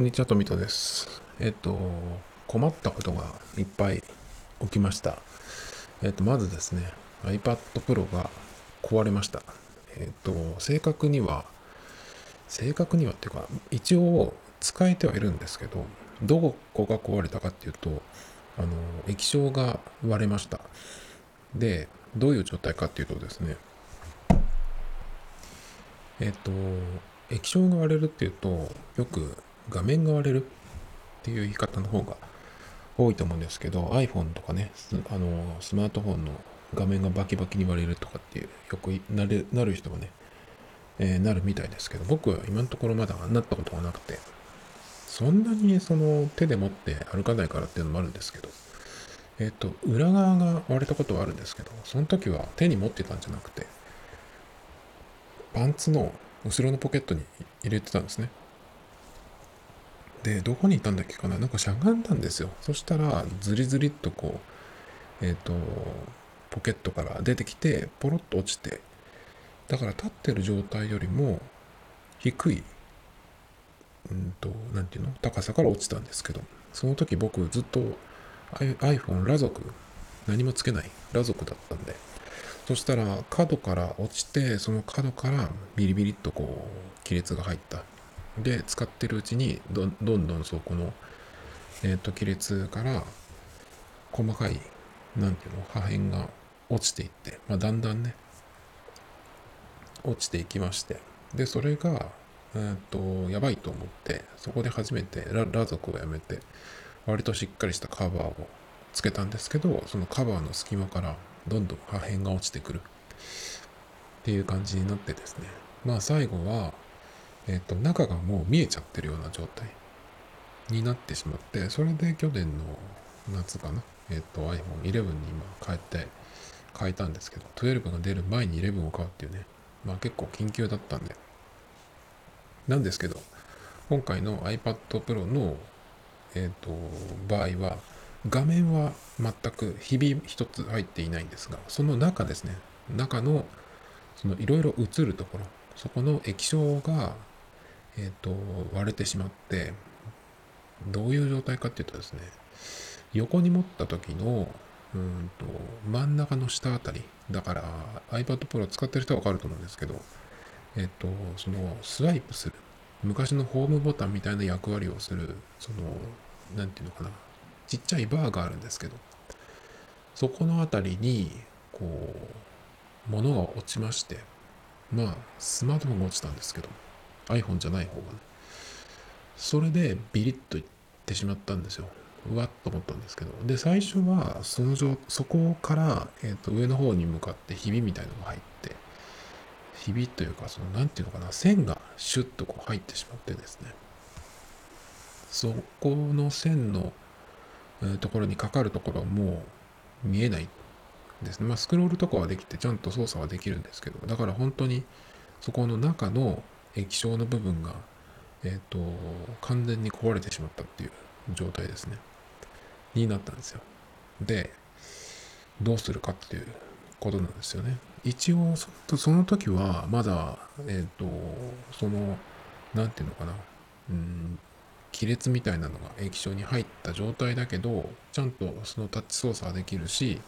こんにちは、とみとです。えっと、困ったことがいっぱい起きました。えっと、まずですね、iPad Pro が壊れました。えっと、正確には、正確にはっていうか、一応使えてはいるんですけど、どこが壊れたかっていうと、あの、液晶が割れました。で、どういう状態かっていうとですね、えっと、液晶が割れるっていうと、よく画面が割れるっていう言い方の方が多いと思うんですけど、iPhone とかね、スあのスマートフォンの画面がバキバキに割れるとかっていう、よくなれなる人はね、えーなるみたいですけど、僕は今のところまだなったことがなくて、そんなにその手で持って歩かないからっていうのもあるんですけど、えっ、と、裏側が割れたことはあるんですけど、その時は手に持ってたんじゃなくて、パンツの後ろのポケットに入れてたんですね。で、どこにいたんだっけかな？なんかしゃがんだんですよ。そしたら、ズリズリっとこう、えっ、と、ポケットから出てきて、ポロッと落ちて、だから立ってる状態よりも低い、うんと、なんていうの？高さから落ちたんですけど、その時僕ずっと iPhone 裸族、何もつけない裸族だったんで、そしたら角から落ちて、その角からビリビリっとこう亀裂が入った。で、使ってるうちにどんどんどんそこの、えっ、と亀裂から細かい、なんていうの、破片が落ちていって、まあ、だんだんね、落ちていきまして、で、それが、えっ、と、やばいと思って、そこで初めてラ裸族をやめて、割としっかりしたカバーをつけたんですけど、そのカバーの隙間からどんどん破片が落ちてくるっていう感じになってですね。まあ最後は、えっ、と、中がもう見えちゃってるような状態になってしまって、それで去年の夏かな、えっ、と iPhone11 に今変えて、変えたんですけど、12が出る前に11を買うっていうね、まあ結構緊急だったんで。なんですけど、今回の iPad Pro の、えっ、と、場合は、画面は全くひび一つ入っていないんですが、その中ですね、中の、そのいろいろ映るところ、そこの液晶が、えっ、と、割れてしまって、どういう状態かっていうとですね、横に持った時の、うんと、真ん中の下あたり、だから iPad Pro 使ってる人はわかると思うんですけど、えっ、と、そのスワイプする、昔のホームボタンみたいな役割をする、その、なんていうのかな、ちっちゃいバーがあるんですけど、そこのあたりに、こう、物が落ちまして、まあ、スマートフォンが落ちたんですけど、iPhone じゃない方がね。それでビリッといってしまったんですよ。うわっと思ったんですけど。で、最初は、その状、そこから、えっ、と、上の方に向かってひびみたいのが入って、ひびというか、その、なんていうのかな、線がシュッとこう入ってしまってですね。そこの線の、ところにかかるところはもう見えないですね。まあ、スクロールとかはできて、ちゃんと操作はできるんですけど、だから本当に、そこの中の液晶の部分が、えっ、と、完全に壊れてしまったっていう状態ですね。になったんですよ。で、どうするかっていうことなんですよね。一応、その時は、まだ、えっ、と、その、なんていうのかな、うん、亀裂みたいなのが液晶に入った状態だけど、ちゃんとそのタッチ操作はできるし、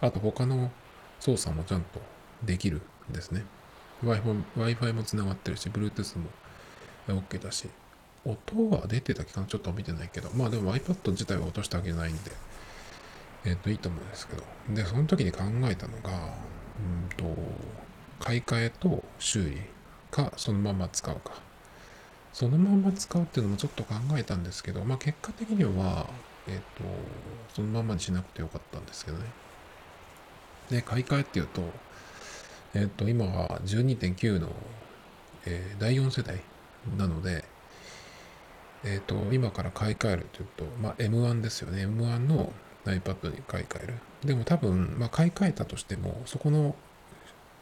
あと他の操作もちゃんとできるんですね。Wi-Fi もつながってるし、Bluetooth も OK だし、音は出てた期間ちょっと見てないけど、まあでも iPad 自体は落としてあげないんで、えっ、と、いいと思うんですけど。で、その時に考えたのが、うんと、買い替えと修理か、そのまま使うか。そのまま使うっていうのもちょっと考えたんですけど、まあ結果的には、えっ、と、そのままにしなくてよかったんですけどね。で、買い替えっていうと、えっ、と、今は12.9の、えー第4世代なので、えっ、と、今から買い替えるというと、まあ M1 ですよね。M1 の iPad に買い替える。でも多分、まあ買い替えたとしても、そこの、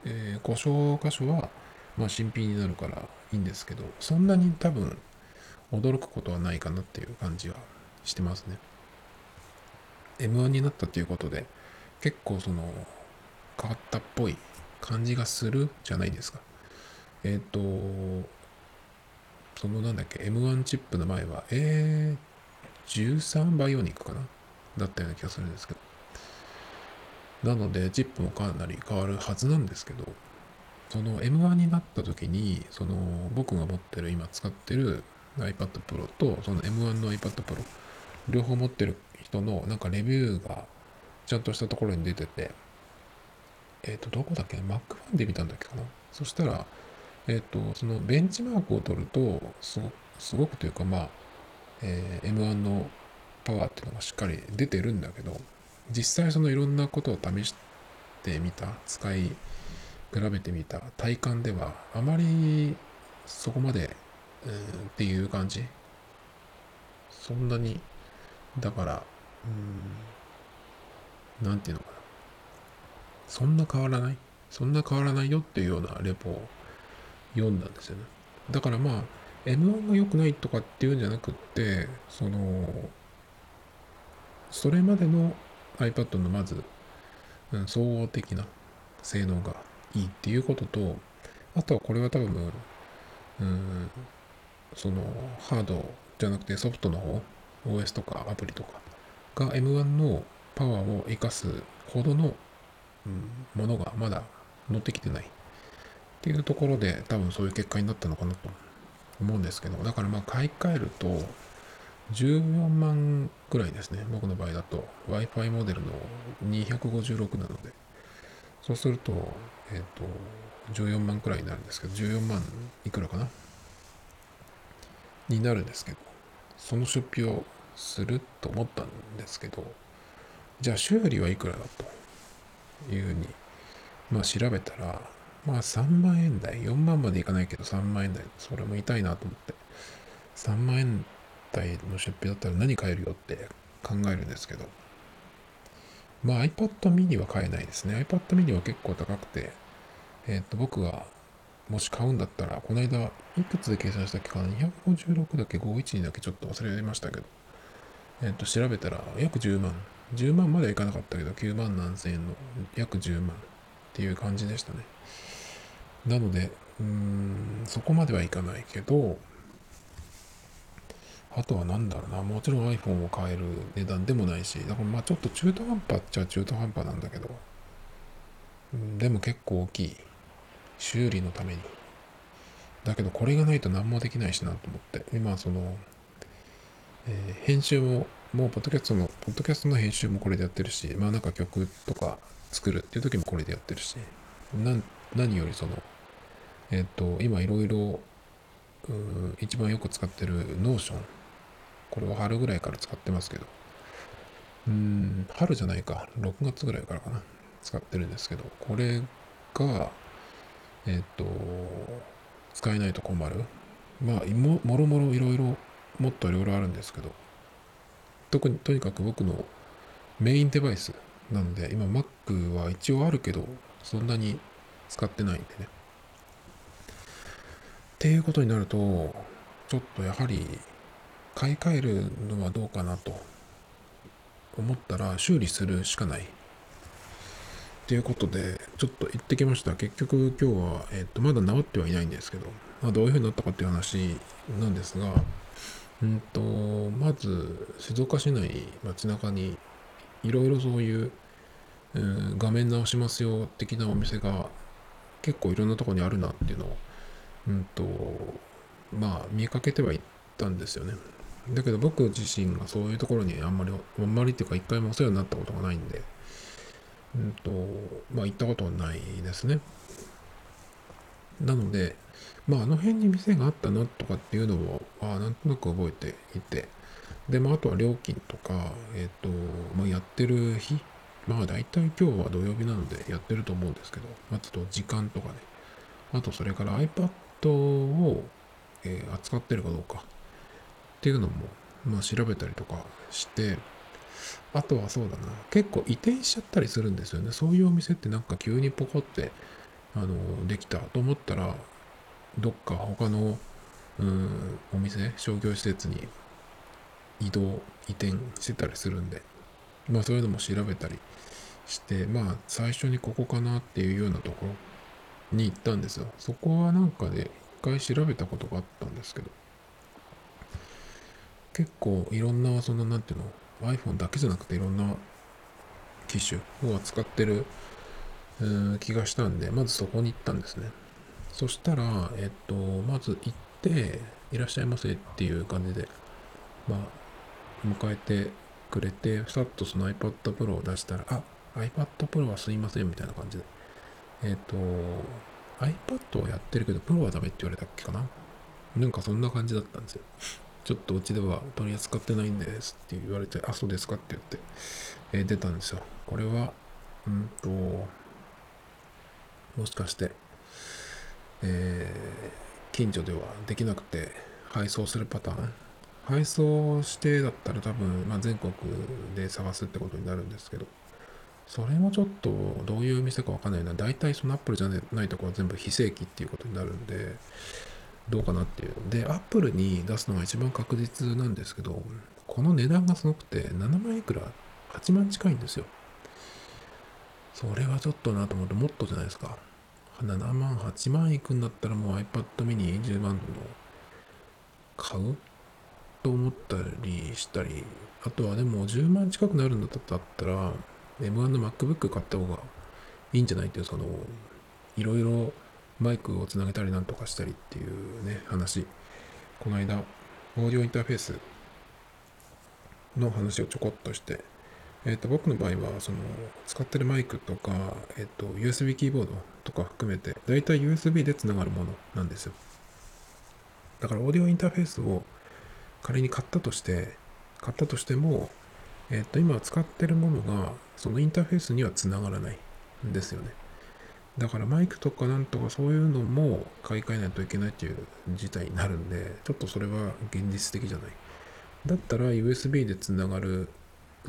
えー故障箇所は、まあ新品になるからいいんですけど、そんなに多分驚くことはないかなっていう感じはしてますね。M1 になったっていうことで、結構その変わったっぽい感じがするじゃないですか。えっ、と、そのなんだっけ、M1 チップの前は、えー、13バイオニックかな？だったような気がするんですけど。なので、チップもかなり変わるはずなんですけど、その M1 になった時に、その僕が持ってる、今使ってる iPad Pro と、その M1 の iPad Pro、両方持ってる人のなんかレビューがちゃんとしたところに出てて、えっ、ー、と、どこだっけ ?Mac ファンで見たんだっけかな？そしたら、えっ、ー、と、そのベンチマークを取ると、すごすごくというか、まあ、えー、M1 のパワーっていうのがしっかり出てるんだけど、実際そのいろんなことを試してみた、使い比べてみた体感では、あまりそこまで、うん、っていう感じ。そんなに、だから、うん、なんていうのか。そんな変わらない？そんな変わらないよっていうようなレポを読んだんですよね。だからまあ、M1 が良くないとかっていうんじゃなくって、その、それまでの iPad のまず、うん、総合的な性能がいいっていうことと、あとはこれは多分、うん、そのハードじゃなくてソフトの方、OS とかアプリとかが M1 のパワーを活かすほどの、ものがまだ乗ってきてない。っていうところで多分そういう結果になったのかなと思うんですけど、だからまあ買い替えると14万くらいですね。僕の場合だと Wi-Fi モデルの256なので、そうすると、えっ、ー、と、14万くらいになるんですけど、14万いくらかな？になるんですけど、その出費をすると思ったんですけど、じゃあ修理はいくらだと？いうふうに、まあ調べたら、まあ3万円台、4万までいかないけど3万円台、それも痛いなと思って、3万円台の出費だったら何買えるよって考えるんですけど、まあ iPad mini は買えないですね。iPad mini は結構高くて、えっ、と僕がもし買うんだったら、この間いくつで計算したっけかな ?256 だけ ?512 だけ？ちょっと忘れましたけど、えっ、と調べたら約10万。10万まではいかなかったけど、9万何千円の約10万っていう感じでしたね。なので、うーん、そこまではいかないけど、あとは何だろうな、もちろん iPhone を買える値段でもないし、だからまあちょっと中途半端っちゃ中途半端なんだけど、でも結構大きい。修理のために。だけどこれがないと何もできないしなと思って、今その、えー、編集も、もうポッドキャストの、ポッドキャストの編集もこれでやってるし、まあなんか曲とか作るっていう時もこれでやってるし、な何よりその、えっ、と、今いろいろ、一番よく使ってる Notion。これは春ぐらいから使ってますけど、うん、春じゃないか、6月ぐらいからかな、使ってるんですけど、これが、えっ、と、使えないと困る。まあ、ももろもろいろいろ、もっといろいろあるんですけど、特に、とにかく僕のメインデバイスなので、今 Mac は一応あるけど、そんなに使ってないんでね。っていうことになると、ちょっとやはり買い替えるのはどうかなと思ったら修理するしかない。っていうことで、ちょっと行ってきました。結局今日は、えっと、まだ治ってはいないんですけど、まあ、どういう風になったかっていう話なんですが、うんと、まず、静岡市内街中に、いろいろそういう、うん、画面直しますよ的なお店が結構いろんなとこにあるなっていうのを、うんと、まあ見かけてはいったんですよね。だけど僕自身がそういうところにあんまり、あんまりっていうか一回もお世話になったことがないんで、うんと、まあ行ったことはないですね。なので、まああの辺に店があったなとかっていうのを、あなんとなく覚えていて、で、まああとは料金とか、えっ、と、まあやってる日、まあ大体今日は土曜日なのでやってると思うんですけど、まあと時間とかね、あとそれから iPad を、えー、扱ってるかどうか。っていうのも、まあ調べたりとかして、あとはそうだな、結構移転しちゃったりするんですよね。そういうお店ってなんか急にポコって、あの、できたと思ったら、どっか他の、うん、お店、商業施設に移動、移転してたりするんで、まあそういうのも調べたりして、まあ最初にここかなっていうようなところに行ったんですよ。そこはなんかで一回調べたことがあったんですけど、結構いろんな、その、なんていうの、iPhone だけじゃなくていろんな機種を扱ってる気がしたんで、まずそこに行ったんですね。そしたら、えっと、まず行って、いらっしゃいませっていう感じで、まあ、迎えてくれて、さっとその iPad Pro を出したら、あ、iPad Pro はすいませんみたいな感じで。えっと、iPad はやってるけど、Pro はダメって言われたっけかな？なんかそんな感じだったんですよ。ちょっとうちでは取り扱ってないんですって言われて、あ、そうですかって言って、えー、出たんですよ。これは、うんと、もしかして、えー、近所ではできなくて配送するパターン？配送してだったら多分、まあ、全国で探すってことになるんですけどそれもちょっとどういう店かわかんないな。大体そのアップルじゃないところは全部非正規っていうことになるんでどうかなっていう。でアップルに出すのが一番確実なんですけどこの値段がすごくて7万いくら？8万近いんですよ。それはちょっとなと思ってもっとじゃないですか7万、8万いくんだったらもう iPad mini 10万の買うと思ったりしたり、あとはでも10万近くなるんだったら M1 の MacBook 買った方がいいんじゃないっていう、その、いろいろマイクをつなげたりなんとかしたりっていうね、話。この間、オーディオインターフェースの話をちょこっとして、え、ー、と、僕の場合は、その、使ってるマイクとか、え、ー、と、USB キーボードとか含めて、だいたい USB でつながるものなんですよ。だから、オーディオインターフェースを仮に買ったとして、買ったとしても、えっ、ー、と、今使ってるものが、そのインターフェースにはつながらないんですよね。だからマイクとかなんとかそういうのも買い替えないといけないっていう事態になるんで、ちょっとそれは現実的じゃない。だったら USB でつながる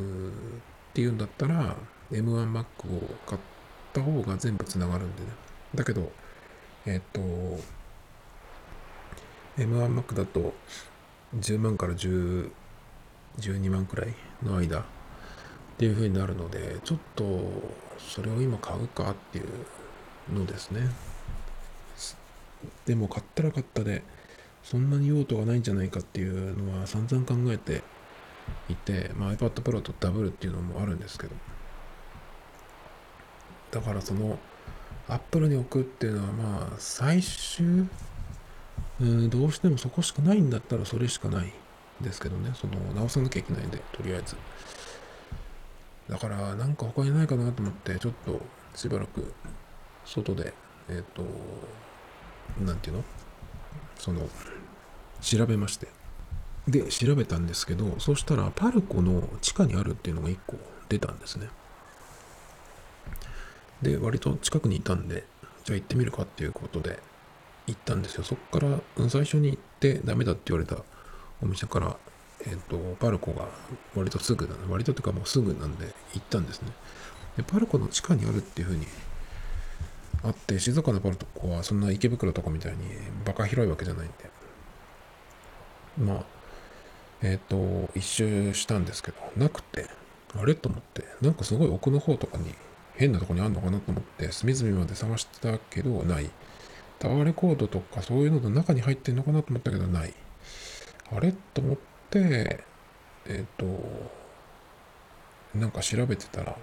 っていうんだったら M1Mac を買った方が全部つながるんでね。だけど、えっ、と、M1Mac だと10万から10 12万くらいの間っていう風になるので、ちょっとそれを今買うかっていうのですね。でも買ったら買ったで、そんなに用途がないんじゃないかっていうのは散々考えていて、まあ、iPad Pro とダブルっていうのもあるんですけど。だからその Apple に置くっていうのはまあ最終うんどうしてもそこしかないんだったらそれしかないですけどね。その直さなきゃいけないんでとりあえず。だからなんか他にないかなと思ってちょっとしばらく外でえっ、ー、となんていうの？その調べまして。で調べたんですけどそしたらパルコの地下にあるっていうのが1個出たんですね。で割と近くにいたんでじゃあ行ってみるかっていうことで行ったんですよ。そっから最初に行ってダメだって言われたお店からえっ、ー、とパルコが割とすぐな割とというかもうすぐなんで行ったんですね。でパルコの地下にあるっていうふうにあって静岡のパルコはそんな池袋とかみたいにバカ広いわけじゃないんで。まあえっ、ー、と、一周したんですけど、なくて、あれ？と思って、なんかすごい奥の方とかに変なとこにあんのかなと思って、隅々まで探してたけど、ない。タワーレコードとかそういうのの中に入ってんのかなと思ったけど、ない。あれ？と思って、えっ、ー、と、なんか調べてたら、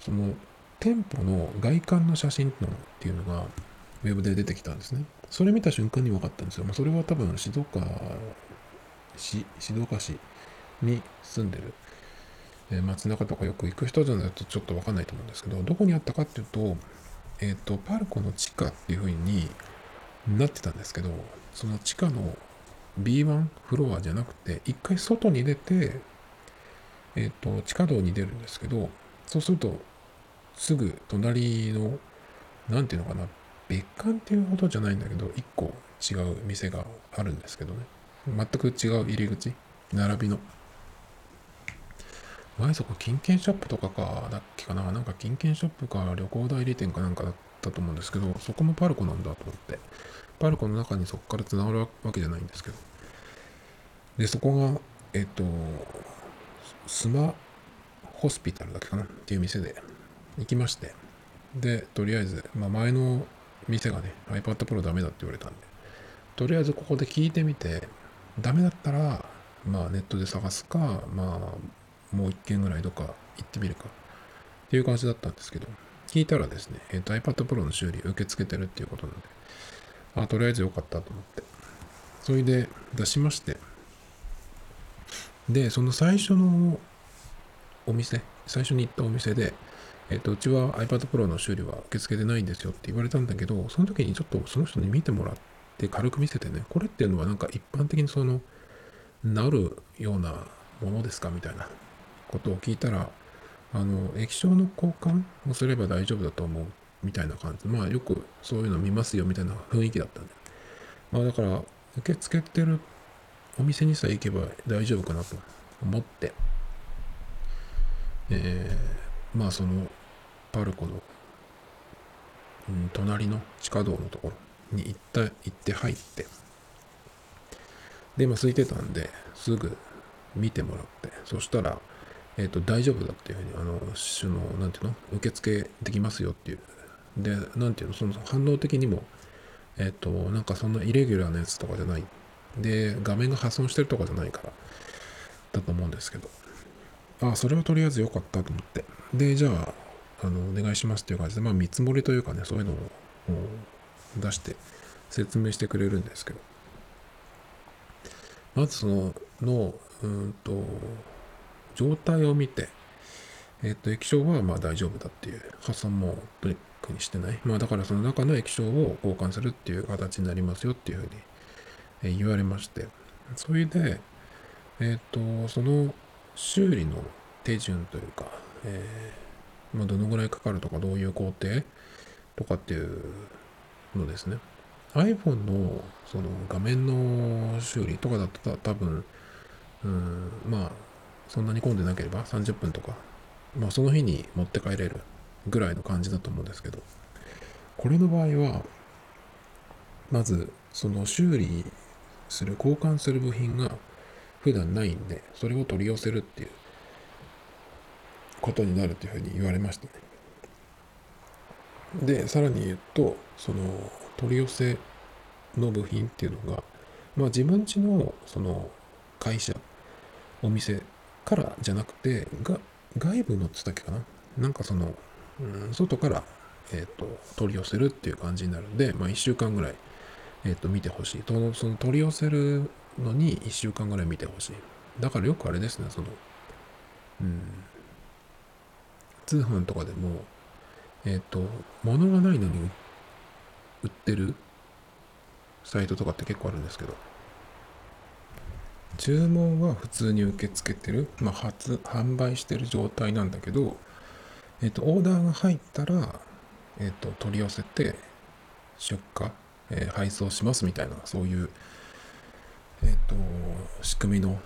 その店舗の外観の写真っていうのがウェブで出てきたんですね。それ見た瞬間に分かったんですよ。まあ、それは多分静岡市、静岡市に住んでる、えー、街中とかよく行く人じゃないとちょっとわかんないと思うんですけど、どこにあったかっていうと、えっ、ー、と、パルコの地下っていう風になってたんですけど、その地下の B1 フロアじゃなくて、一回外に出て、えっ、ー、と、地下道に出るんですけど、そうすると、すぐ隣の、なんていうのかな、別館っていうほどじゃないんだけど、一個違う店があるんですけどね。全く違う入り口？並びの。前そこ金券ショップとかかだっけかな？なんか金券ショップか旅行代理店かなんかだったと思うんですけどそこもパルコなんだと思って。パルコの中にそこから繋がるわけじゃないんですけど。でそこがえっとスマホスピタルだけかな？っていう店で行きまして。でとりあえず、まあ、前の店がね iPad Pro ダメだって言われたんで。とりあえずここで聞いてみてダメだったらまあネットで探すか、まあもう一件ぐらいどっか行ってみるか。っていう感じだったんですけど、聞いたらですね、えっ、と iPad Pro の修理受け付けてるっていうことなんで、あ、とりあえずよかったと思って。それで出しまして、で、その最初のお店、最初に行ったお店で、えっ、と、うちは iPad Pro の修理は受け付けてないんですよって言われたんだけど、その時にちょっとその人に見てもらってで軽く見せてね、これっていうのはなんか一般的にその、なるようなものですかみたいなことを聞いたら、あの、液晶の交換をすれば大丈夫だと思うみたいな感じ。まあよくそういうの見ますよみたいな雰囲気だったんで。まあだから、受け付けてるお店にさえ行けば大丈夫かなと思って、えー、まあそのパルコの、うん、隣の地下道のところに行った行って入って。でまあ空いてたんですぐ見てもらって。そしたらえっ、ー、と大丈夫だっていうふうにあの種のなんていうの？受付できますよっていう。でなんていうの？その反応的にもえっ、ー、となんかそんなイレギュラーなやつとかじゃない。で画面が破損してるとかじゃないからだと思うんですけど。あそれはとりあえず良かったと思って。で、じゃあ、あの、お願いしますっていう感じで、まあ、見積もりというかね、そういうのを出して説明してくれるんですけど、まずその、の、うんと、状態を見て、えっ、と、液晶はまあ大丈夫だっていう、破損もトリックにしてない。まあ、だからその中の液晶を交換するっていう形になりますよっていうふうに、言われまして、それで、えっ、と、その修理の手順というか、えー、まあ、どのぐらいかかるとか、どういう工程とかっていうのですね。iPhone のその画面の修理とかだったら多分、うん、まあ、そんなに混んでなければ30分とか、まあその日に持って帰れるぐらいの感じだと思うんですけど、これの場合は、まずその修理する、交換する部品が普段ないんで、それを取り寄せるっていうことになるというふうに言われましたね。で、さらに言うと、その取り寄せの部品っていうのが、まあ自分家のその会社、お店からじゃなくて、が外部のつったっけかななんかその、うん、外から、えっ、ー、と、取り寄せるっていう感じになるんで、まあ1週間ぐらい、えっ、ー、と、見てほしい。その、その取り寄せるのに1週間ぐらい見てほしい。だからよくあれですね、その、うん、通販とかでも、えっ、ー、と、物がないのに売ってるサイトとかって結構あるんですけど、注文は普通に受け付けてる、まあ、初、販売してる状態なんだけど、えっ、ー、と、オーダーが入ったら、えっ、ー、と、取り寄せて、出荷、えー、配送しますみたいな、そういう、えっ、と、仕組みの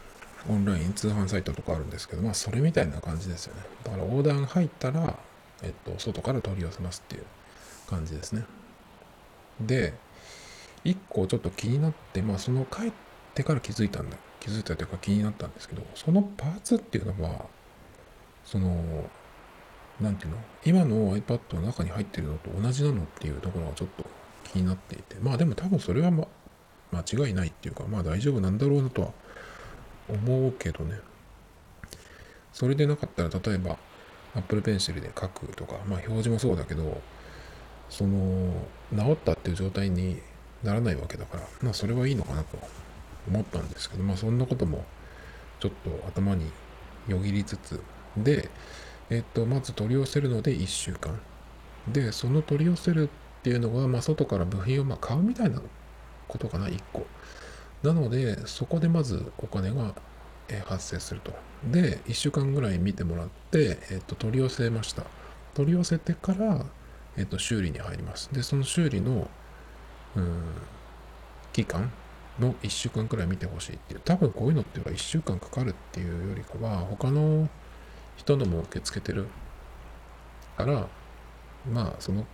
オンライン通販サイトとかあるんですけど、まあそれみたいな感じですよね。だからオーダーが入ったら、えっと、外から取り寄せますっていう感じですね。で、一個ちょっと気になって、まあその帰ってから気づいたんだ。気づいたというか気になったんですけど、そのパーツっていうのは、その、なんていうの？今の iPad の中に入ってるのと同じなのっていうところがちょっと気になっていて、まあでも多分それは、ま、間違いないっていうか、まあ大丈夫なんだろうなとは思うけどね。それでなかったら、例えば Apple Pencil で書くとか、まあ表示もそうだけど、その、治ったっていう状態にならないわけだから、まあそれはいいのかなと思ったんですけど、まあそんなこともちょっと頭によぎりつつ、で、えっと、まず取り寄せるので1週間。で、その取り寄せるっていうのが、まあ外から部品をま買うみたいなことかな、1個。なので、そこでまずお金が発生すると。で、1週間ぐらい見てもらって、えっと、取り寄せました。取り寄せてから、えっと、修理に入ります。で、その修理の、うん、期間の1週間くらい見てほしいっていう。多分こういうのっていうのは1週間かかるっていうよりかは、他の人のも受け付けてるから、まあ、その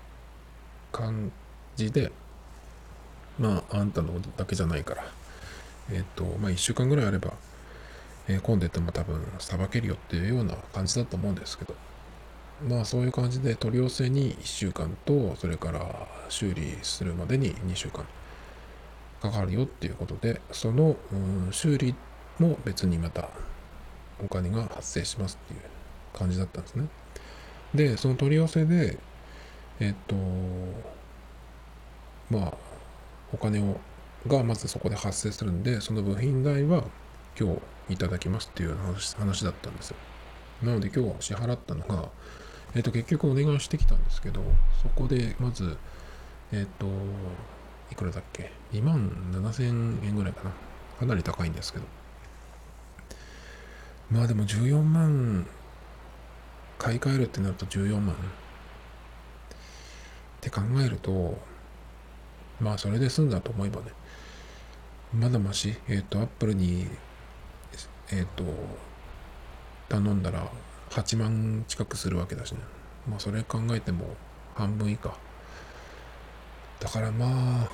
感じで、まあ、あんたのだけじゃないから、えっ、と、まあ、1週間ぐらいあれば、え、混んでても多分さばけるよっていうような感じだと思うんですけど、まあそういう感じで取り寄せに1週間と、それから修理するまでに2週間かかるよっていうことで、その、修理も別にまたお金が発生しますっていう感じだったんですね。で、その取り寄せで、えっと、まあ、お金をがまずそこで発生するんで、その部品代は今日いただきますっていう話話だったんですよ。なので今日支払ったのが、えっ、と、結局お願いしてきたんですけど、そこでまず、えっ、と、いくらだっけ ?2 万7000円ぐらいかな。かなり高いんですけど。まあでも14万買い替えるってなると14万って考えるとまあそれで済んだと思えばねまだましえっ、ー、とアップルにえっ、ー、と頼んだら8万近くするわけだしね。まあそれ考えても半分以下。だからまあ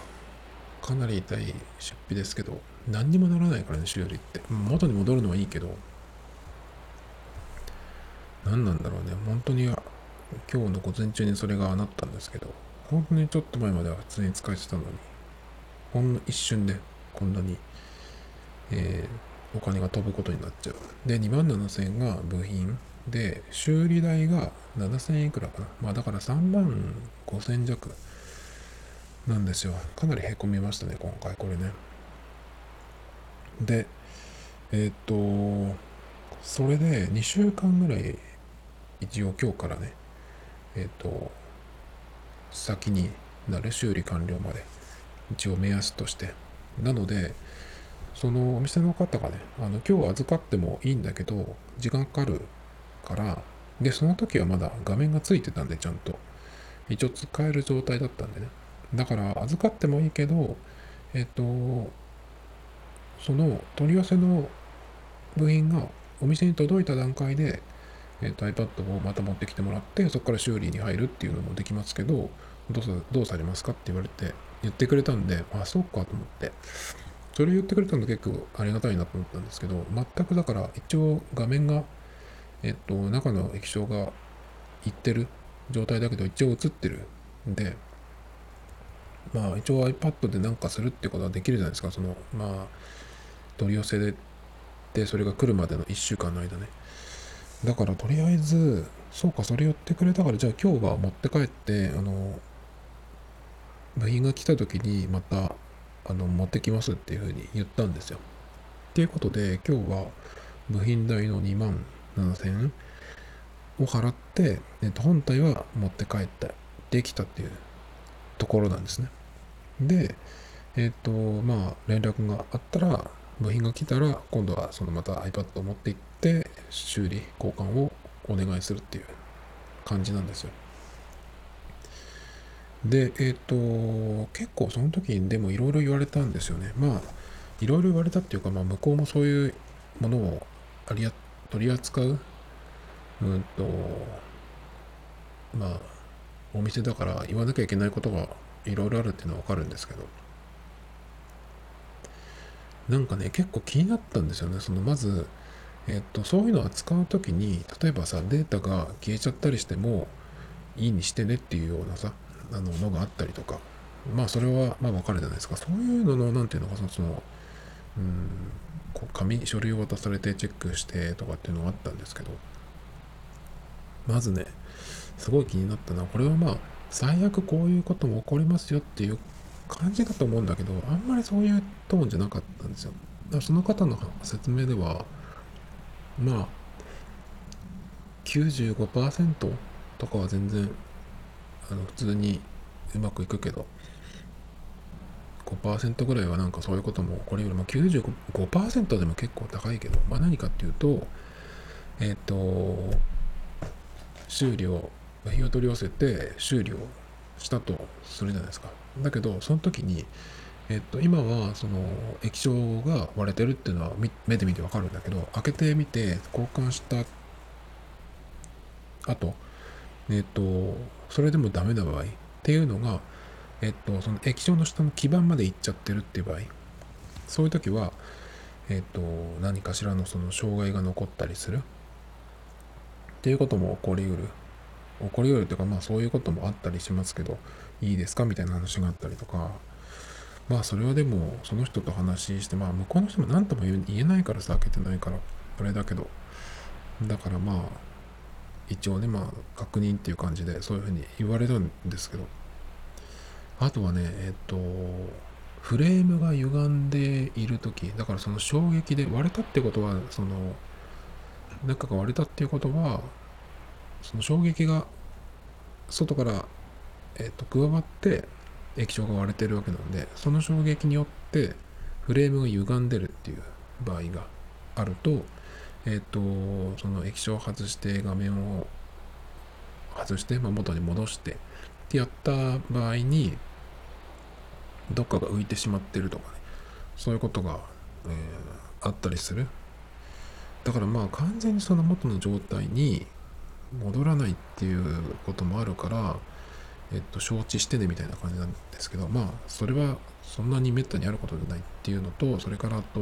かなり痛い出費ですけど何にもならないからね修理って。元に戻るのはいいけど何なんだろうね。本当に今日の午前中にそれがなったんですけど本当にちょっと前までは普通に使えてたのにほんの一瞬でこんなに、えー、お金が飛ぶことになっちゃう。で2万7000円が部品。で修理代が7000いくらかな。まあだから3万5000弱なんですよ。かなりへこみましたね今回。これね。でえっ、とそれで2週間ぐらい一応今日からね、えっ、と、先になる修理完了まで、一応目安として。なので、そのお店の方がね、あの今日預かってもいいんだけど、時間かかるから、で、その時はまだ画面がついてたんで、ちゃんと。一応使える状態だったんでね。だから、預かってもいいけど、えっ、と、その取り寄せの部品がお店に届いた段階で、えーと、iPad をまた持ってきてもらってそこから修理に入るっていうのもできますけどどうどうされますかって言われて言ってくれたんであそうかと思ってそれ言ってくれたの結構ありがたいなと思ったんですけど全くだから一応画面がえっと中の液晶がいってる状態だけど一応映ってるんでまあ一応 iPad でなんかするってことはできるじゃないですか。そのまあ取り寄せででそれが来るまでの1週間の間ね。だからとりあえず、そうか、それ言ってくれたから、じゃあ今日は持って帰って、あの、部品が来た時にまた、あの、持ってきますっていうふうに言ったんですよ。っていうことで、今日は部品代の2万7000円を払って、えっと、本体は持って帰ってできたっていうところなんですね。で、えっと、まあ、連絡があったら、部品が来たら、今度はそのまた iPad を持って行って、修理、交換をお願いするっていう感じなんですよ。で、えっ、ー、と、結構その時にでもいろいろ言われたんですよね。まあ、いろいろ言われたっていうか、まあ、向こうもそういうものをありや取り扱う、うんと、まあ、お店だから言わなきゃいけないことがいろいろあるっていうのはわかるんですけど、なんかね、結構気になったんですよね。その、まず、えっと、そういうのを扱う時に、例えばさ、データが消えちゃったりしても、いいにしてねっていうようなさ、あの、のがあったりとか、まあ、それは、まあ、わかるじゃないですか。そういうのの、なんていうのか、その、うん、こう紙、書類を渡されてチェックしてとかっていうのがあったんですけど、まずね、すごい気になったのは、これはまあ、最悪こういうことも起こりますよっていう感じだと思うんだけど、あんまりそういうトーンじゃなかったんですよ。だからその方の説明では、まあ、95%とかは全然、あの、普通にうまくいくけど、5%ぐらいはなんかそういうことも起こりうる。まあ、95%でも結構高いけど、まあ何かっていうと、えっ、ー、と、修理を、火を取り寄せて修理をしたとするじゃないですか。だけど、その時に、えっと、今はその液晶が割れてるっていうのは目で見てわかるんだけど開けてみて交換した後えっとそれでもダメな場合っていうのがえっとその液晶の下の基板までいっちゃってるっていう場合そういう時はえっと何かしらのその障害が残ったりする。っていうことも起こりうる。起こりうるっていうかまあそういうこともあったりしますけどいいですか？みたいな話があったりとか。まあそれはでもその人と話してまあ向こうの人も何とも言えないからさ開けてないからあれだけど。だからまあ一応ねまあ確認っていう感じでそういうふうに言われるんですけど。あとはねえっとフレームが歪んでいる時だからその衝撃で割れたってことはその中が割れたっていうことはその衝撃が外から、えっと加わって液晶が割れてるわけなんでその衝撃によってフレームが歪んでるっていう場合があるとえっ、とその液晶を外して画面を外して、まあ、元に戻してってやった場合にどっかが浮いてしまってるとかね。そういうことが、えー、あったりする。だからまあ完全にその元の状態に戻らないっていうこともあるからえっと、承知してねみたいな感じなんですけど、まあ、それはそんなにめったにあることじゃないっていうのと、それからあと、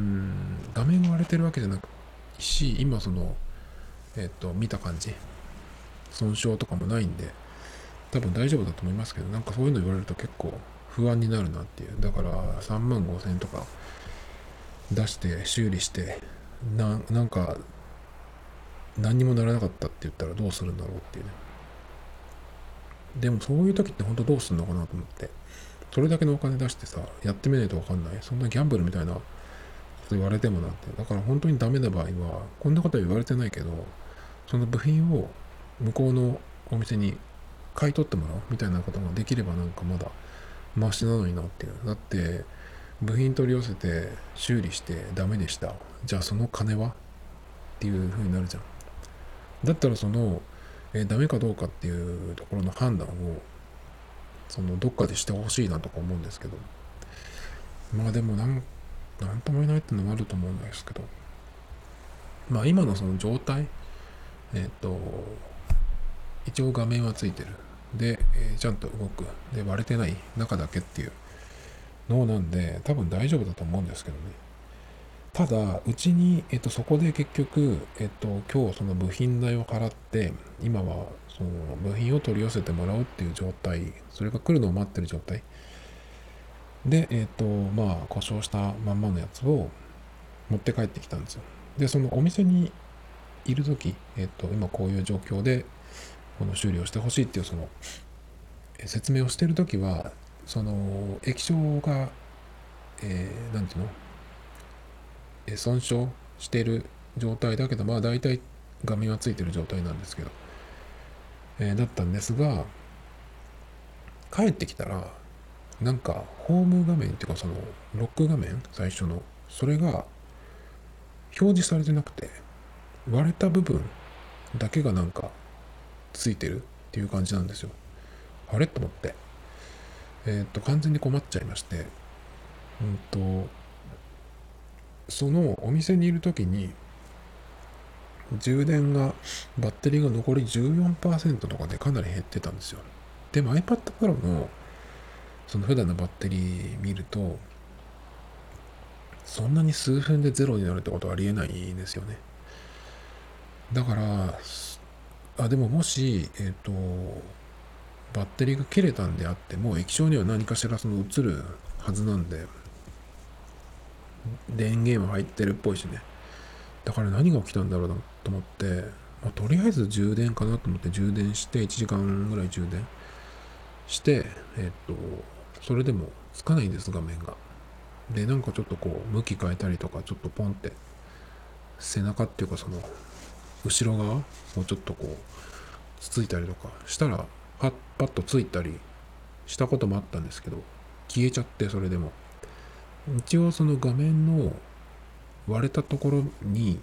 うん、画面が割れてるわけじゃなくし、今その、えっと、見た感じ、損傷とかもないんで、多分大丈夫だと思いますけど、なんかそういうの言われると結構不安になるなっていう。だから3万5千円とか出して修理して、ななんか何にもならなかったって言ったらどうするんだろうっていうね。でもそういう時って本当どうすんのかなと思って。それだけのお金出してさ、やってみないとわかんない。そんなギャンブルみたいなと言われてもなって。だから本当にダメな場合は、こんなことは言われてないけど、その部品を向こうのお店に買い取ってもらうみたいなことができればなんかまだマシなのになっていう。だって、部品取り寄せて修理してダメでした。じゃあその金はっていう風になるじゃん。だったらそのえー、ダメかどうかっていうところの判断をそのどっかでしてほしいなとか思うんですけどまあでもなんなんとも言えないっていうのもあると思うんですけど。まあ今のその状態えっ、ー、と一応画面はついてる。で、えー、ちゃんと動く。で割れてない中だけっていう。のなんで多分大丈夫だと思うんですけどね。ただ、うちに、えっと、そこで結局、えっと、今日その部品代を払って、今はその部品を取り寄せてもらうっていう状態、それが来るのを待ってる状態。で、えっと、まあ、故障したまんまのやつを持って帰ってきたんですよ。で、そのお店にいる時、えっと、今こういう状況で、この修理をしてほしいっていうその説明をしてる時は、その液晶が、えー、なんていうの？損傷してる状態だけど、まあ大体画面はついてる状態なんですけど、えー、だったんですが、帰ってきたら、なんかホーム画面っていうかそのロック画面最初のそれが表示されてなくて割れた部分だけがなんかついてるっていう感じなんですよ。あれ？と思って。えっ、と完全に困っちゃいまして。うんとそのお店にいる時に充電がバッテリーが残り14%とかでかなり減ってたんですよ。でも iPad Pro のその普段のバッテリー見るとそんなに数分でゼロになるってことはありえないですよねだからあでももしえっ、ー、とバッテリーが切れたんであっても液晶には何かしらその映るはずなんで電源も入ってるっぽいしね。だから何が起きたんだろうなと思って、まあ、とりあえず充電かなと思って充電して1時間ぐらい充電してえっとそれでもつかないんです画面が。でなんかちょっとこう向き変えたりとかちょっとポンって背中っていうかその後ろ側をちょっとこうつついたりとかしたらパッパッとついたりしたこともあったんですけど消えちゃってそれでも。一応その画面の割れたところに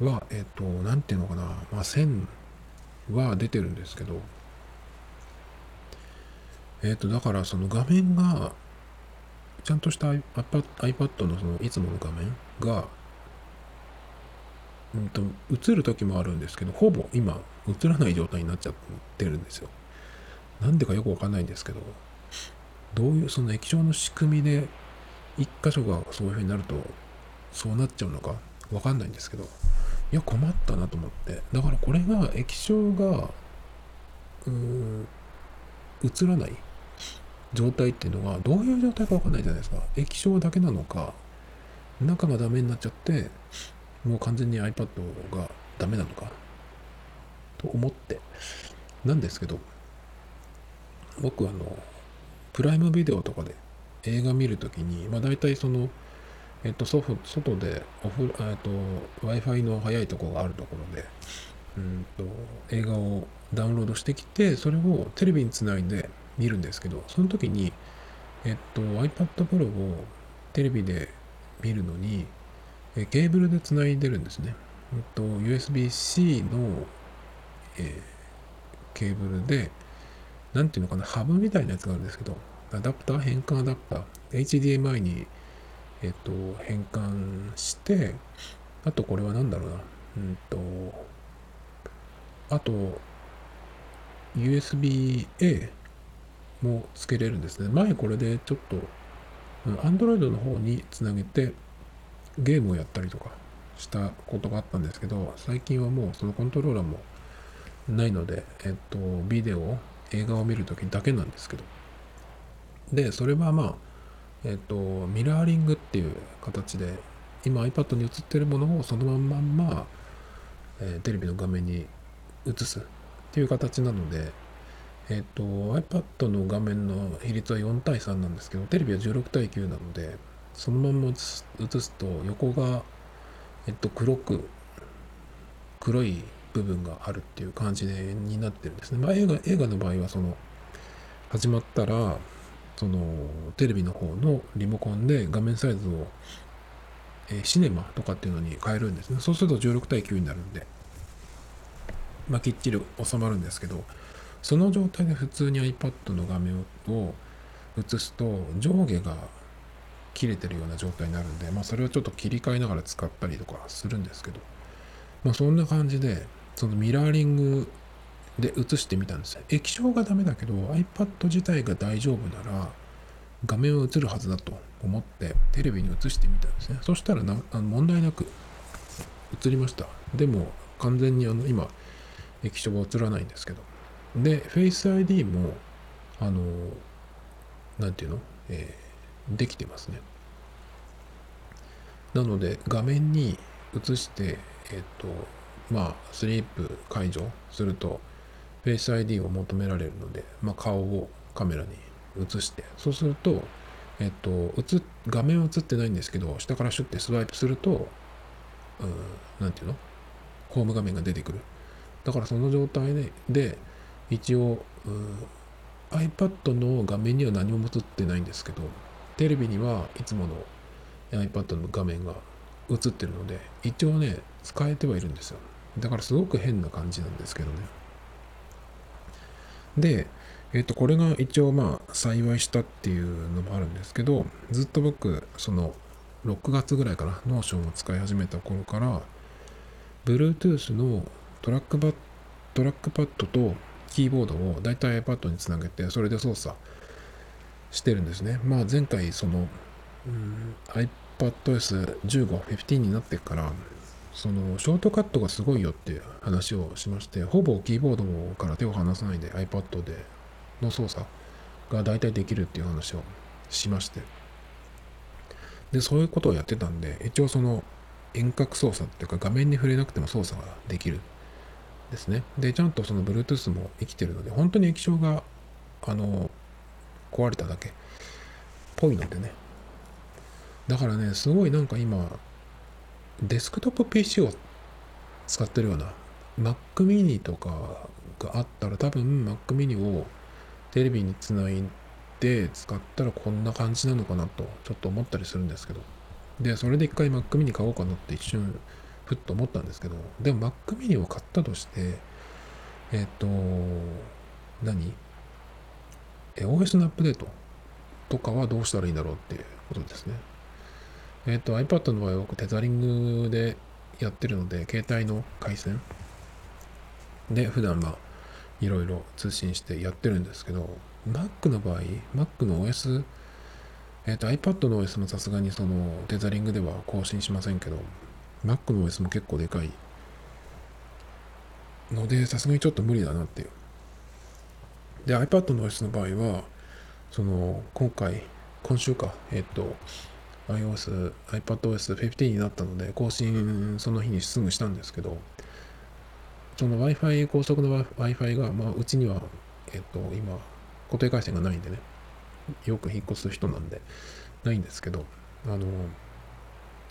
は、えっ、と、なんていうのかな、まあ、線は出てるんですけど、えっ、と、だからその画面が、ちゃんとした iPad のそのいつもの画面が、うんと、映る時もあるんですけど、ほぼ今、映らない状態になっちゃってるんですよ。なんでかよくわかんないんですけど、どういうその液晶の仕組みで一箇所がそういう風になるとそうなっちゃうのかわかんないんですけどいや困ったなと思ってだからこれが液晶がうーん映らない状態っていうのがどういう状態かわかんないじゃないですか。液晶だけなのか中がダメになっちゃってもう完全に iPad がダメなのかと思って。なんですけど僕あのプライムビデオとかで映画見るときに、まあ、大体その、えっと、外でおふ、えっと、Wi-Fi の速いところがあるところで、うんと、映画をダウンロードしてきて、それをテレビにつないで見るんですけど、その時に、えっと、iPad Pro をテレビで見るのに、えケーブルでつないでるんですね。えっと、USB-C の、えー、ケーブルで、なんていうのかな、ハブみたいなやつがあるんですけど、アダプター、変換アダプター、HDMI に、えっと、変換して、あとこれは何だろうな、うんと、あと、USB-A もつけれるんですね。前これでちょっと、Android の方につなげてゲームをやったりとかしたことがあったんですけど、最近はもうそのコントローラーもないので、えっと、ビデオ、映画を見るときだけなんですけど、で、それはまあ、えっ、と、ミラーリングっていう形で、今 iPad に映ってるものをそのまんまんま、えー、テレビの画面に映すっていう形なので、えっ、と、iPad の画面の比率は4対3なんですけど、テレビは16対9なので、そのまま映すと横が、えっと、黒く、黒い部分があるっていう感じでになってるんですね。まあ映画、映画の場合はその、始まったら、そのテレビの方のリモコンで画面サイズを、えー、シネマとかっていうのに変えるんですね。そうすると16対9になるんで、まあ、きっちり収まるんですけど、その状態で普通に iPad の画面を映すと上下が切れてるような状態になるんで、まあ、それをちょっと切り替えながら使ったりとかするんですけど、まあ、そんな感じで、そのミラーリングで映してみたんですよ。液晶がダメだけど iPad 自体が大丈夫なら画面は映るはずだと思ってテレビに映してみたんですね。そしたらなあの問題なく映りました。でも完全にあの今液晶は映らないんですけど。で、Face ID もあの、なんていうの、えー、できてますね。なので画面に映して、えっ、ー、と、まあ、スリープ解除すると、フェイス ID を求められるので、まあ、顔をカメラに映して、そうすると、えっと、映画面は映ってないんですけど、下からシュッてスワイプすると、うん、なんていうの？ホーム画面が出てくる。だからその状態で、で一応、うん、iPad の画面には何も映ってないんですけど、テレビにはいつもの iPad の画面が映ってるので、一応ね、使えてはいるんですよ。だからすごく変な感じなんですけどね。で、えっ、ー、と、これが一応まあ幸いしたっていうのもあるんですけど、ずっと僕、その6月ぐらいかな、 Notion を使い始めた頃から、Bluetooth のトラックパトラックパッドとキーボードをだいたい iPad につなげて、それで操作してるんですね。まあ前回、その、うん、iPadOS 15、15になってから、そのショートカットがすごいよっていう話をしまして、ほぼキーボードから手を離さないで iPad での操作が大体できるっていう話をしまして。で、そういうことをやってたんで、一応その遠隔操作っていうか画面に触れなくても操作ができるですね。で、ちゃんとその Bluetooth も生きてるので、本当に液晶が、あの、壊れただけっぽいのでね。だからね、すごいなんか今、デスクトップ PC を使ってるような Mac mini とかがあったら多分 Mac mini をテレビにつないで使ったらこんな感じなのかなとちょっと思ったりするんですけどでそれで一回 Mac mini 買おうかなって一瞬ふっと思ったんですけどでも Mac mini を買ったとしてえっ、と何？え OS のアップデートとかはどうしたらいいんだろうっていうことですね。えっ、ー、と iPad の場合は僕テザリングでやってるので、携帯の回線で普段まいろいろ通信してやってるんですけど、Mac の場合、Mac の OS、えっ、ー、と iPad の OS もさすがにそのテザリングでは更新しませんけど、Mac の OS も結構でかいので、さすがにちょっと無理だなっていう。で、iPad の OS の場合は、その今回今週かえっ、と iOS、iPadOS 15になったので更新その日にすぐしたんですけどその Wi-Fi 高速の Wi-Fi が、まあ、うちにはえっ、と今固定回線がないんでねよく引っ越す人なんでないんですけどあの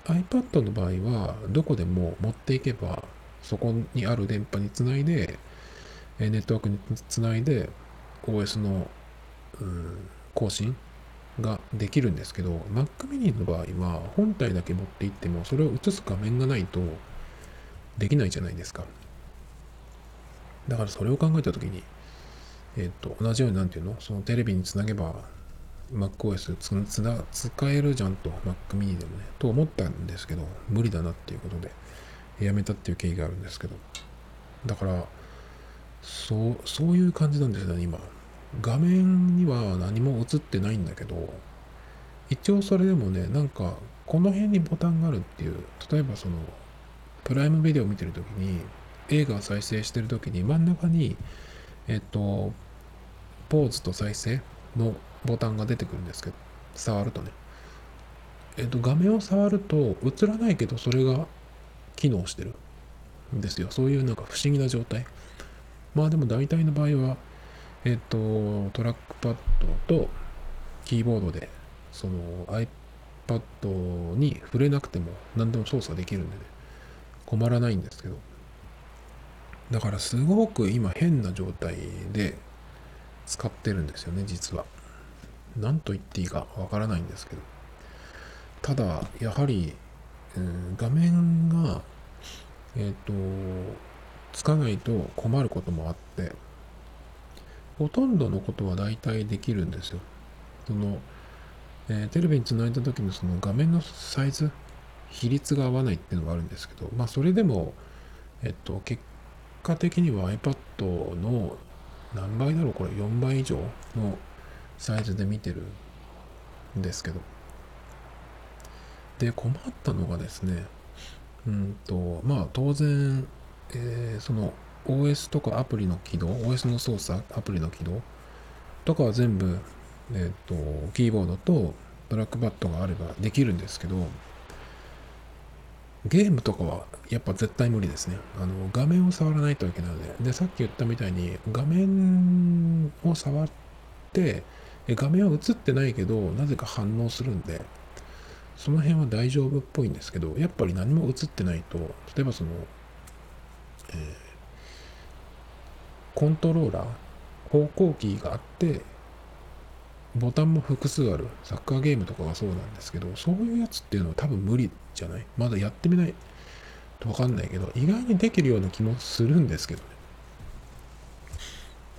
iPad の場合はどこでも持っていけばそこにある電波につないでネットワークにつないで OS の、うん、更新ができるんですけど Mac mini の場合は本体だけ持っていってもそれを映す画面がないとできないじゃないですか。だからそれを考えた時にえっ、と同じようになんていうの？そのテレビにつなげば MacOS つつな使えるじゃんと Mac mini でもねと思ったんですけど無理だなっていうことでやめたっていう経緯があるんですけど。だからそうそういう感じなんですよね今。画面には何も映ってないんだけど一応それでもねなんかこの辺にボタンがあるっていう例えばそのプライムビデオ見てる時に映画を再生してる時に真ん中にえっとポーズと再生のボタンが出てくるんですけど触るとね。えっと画面を触ると映らないけどそれが機能してるんですよ。そういうなんか不思議な状態。まあでも大体の場合はえっとトラックパッドとキーボードでその iPad に触れなくても何でも操作できるんでね。困らないんですけど。だからすごく今変な状態で使ってるんですよね実は。何と言っていいかわからないんですけど。ただやはり、うん、画面がえっ、ー、とつかないと困ることもあってほとんどのことは大体できるんですよ。その、えー、テレビにつないだ時のその画面のサイズ比率が合わないっていうのがあるんですけどまあそれでもえっと結果的には iPad の何倍だろうこれ4倍以上のサイズで見てるんですけどで困ったのがですねうんとまあ当然、えー、その OS とかアプリの起動 OS の操作アプリの起動とかは全部えっ、ー、とキーボードとトラックパッドがあればできるんですけどゲームとかはやっぱ絶対無理ですね。あの画面を触らないといけないので。で、さっき言ったみたいに画面を触って画面は映ってないけど、なぜか反応するんで、その辺は大丈夫っぽいんですけど、やっぱり何も映ってないと、例えばその、えー、コントローラー、方向キーがあって、ボタンも複数ある、サッカーゲームとかがそうなんですけど、そういうやつっていうのは多分無理じゃない？まだやってみない？とわかんないけど、意外にできるような気もするんですけどね。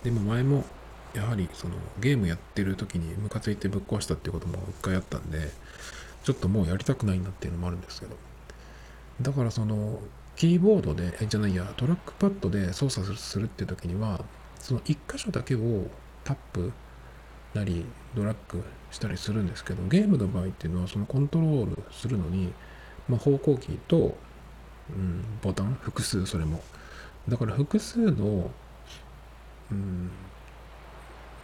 でも前もやはりそのゲームやってる時にムカついてぶっ壊したっていうことも一回あったんで、ちょっともうやりたくないなっていうのもあるんですけど。だからその、キーボードで、え、じゃないや、トラックパッドで操作するっていう時には、その一箇所だけをタップなり、ドラッグしたりするんですけど、ゲームの場合っていうのは、そのコントロールするのに、まあ、方向キーと、うん、ボタン、複数それも。だから複数の、うん、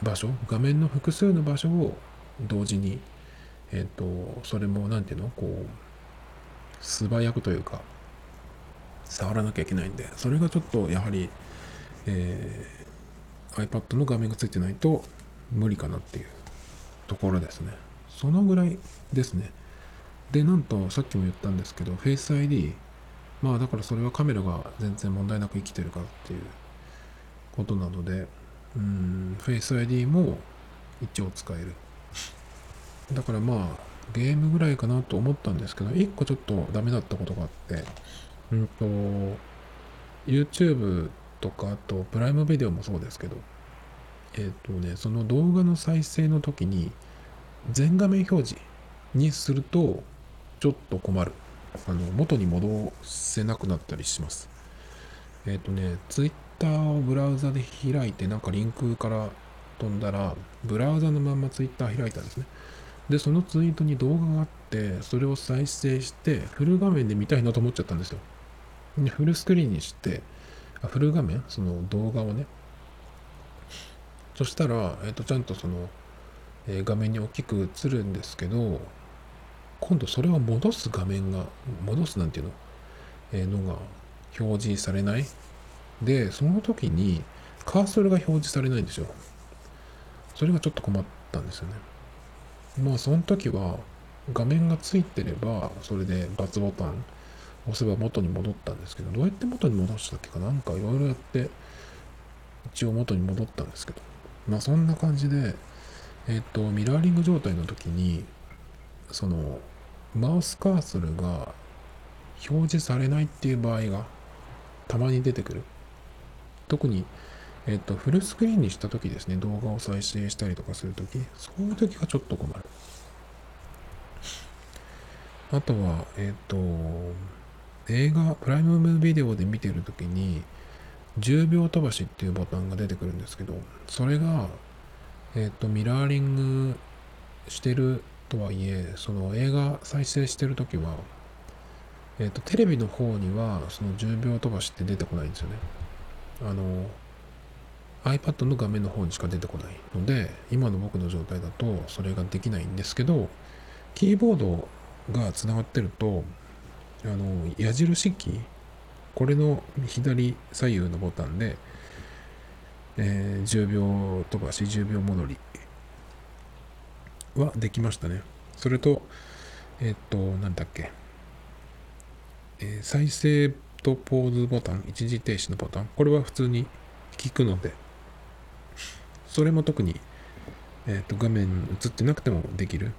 場所画面の複数の場所を同時にえっ、ー、とそれも何ていうのこう素早くというか触らなきゃいけないんでそれがちょっとやはり、えー、iPad の画面がついてないと無理かなっていうところですね。そのぐらいですね。でなんとさっきも言ったんですけど Face ID まあだからそれはカメラが全然問題なく生きてるからっていうことなのでうん、Face ID も一応使える。だからまあ、ゲームぐらいかなと思ったんですけど、一個ちょっとダメだったことがあって、うんと、YouTube とか、あと、プライムビデオもそうですけど、えっ、ー、とね、その動画の再生の時に、全画面表示にすると、ちょっと困る。あの、元に戻せなくなったりします。えっ、ー、とね、Twitter ターをブラウザで開いて、なんかリンクから飛んだら、ブラウザのまんまツイッター開いたんですね。で、そのツイートに動画があって、それを再生して、フル画面で見たいなと思っちゃったんですよ。で、フルスクリーンにして、あフル画面？その動画をね。そしたら、えっ、と、ちゃんとその、えー画面に大きく映るんですけど今度それを戻す画面が戻すなんていうの,、えーのが表示されないでその時にカーソルが表示されないんですよ。それがちょっと困ったんですよね。まあその時は画面がついてればそれで×ボタン押せば元に戻ったんですけどどうやって元に戻したっけか？なんかいろいろやって一応元に戻ったんですけど。まあそんな感じでえっ、とミラーリング状態の時にそのマウスカーソルが表示されないっていう場合がたまに出てくる。特にえっ、とフルスクリーンにした時ですね動画を再生したりとかする時そういう時がちょっと困る。あとはえっ、と映画プライムビデオで見てる時に10秒飛ばしっていうボタンが出てくるんですけどそれがえっ、とミラーリングしてるとはいえその映画再生してる時はえっ、とテレビの方にはその10秒飛ばしって出てこないんですよね。あの iPad の画面の方にしか出てこないので今の僕の状態だとそれができないんですけどキーボードがつながってるとあの矢印キーこれの左左右のボタンで、えー10秒飛ばし10秒戻りはできましたね。それとえっ、となんだっけ、えー再生とポーズボタン一時停止のボタン。これは普通に効くので。それも特に、えー、と画面映ってなくてもできる。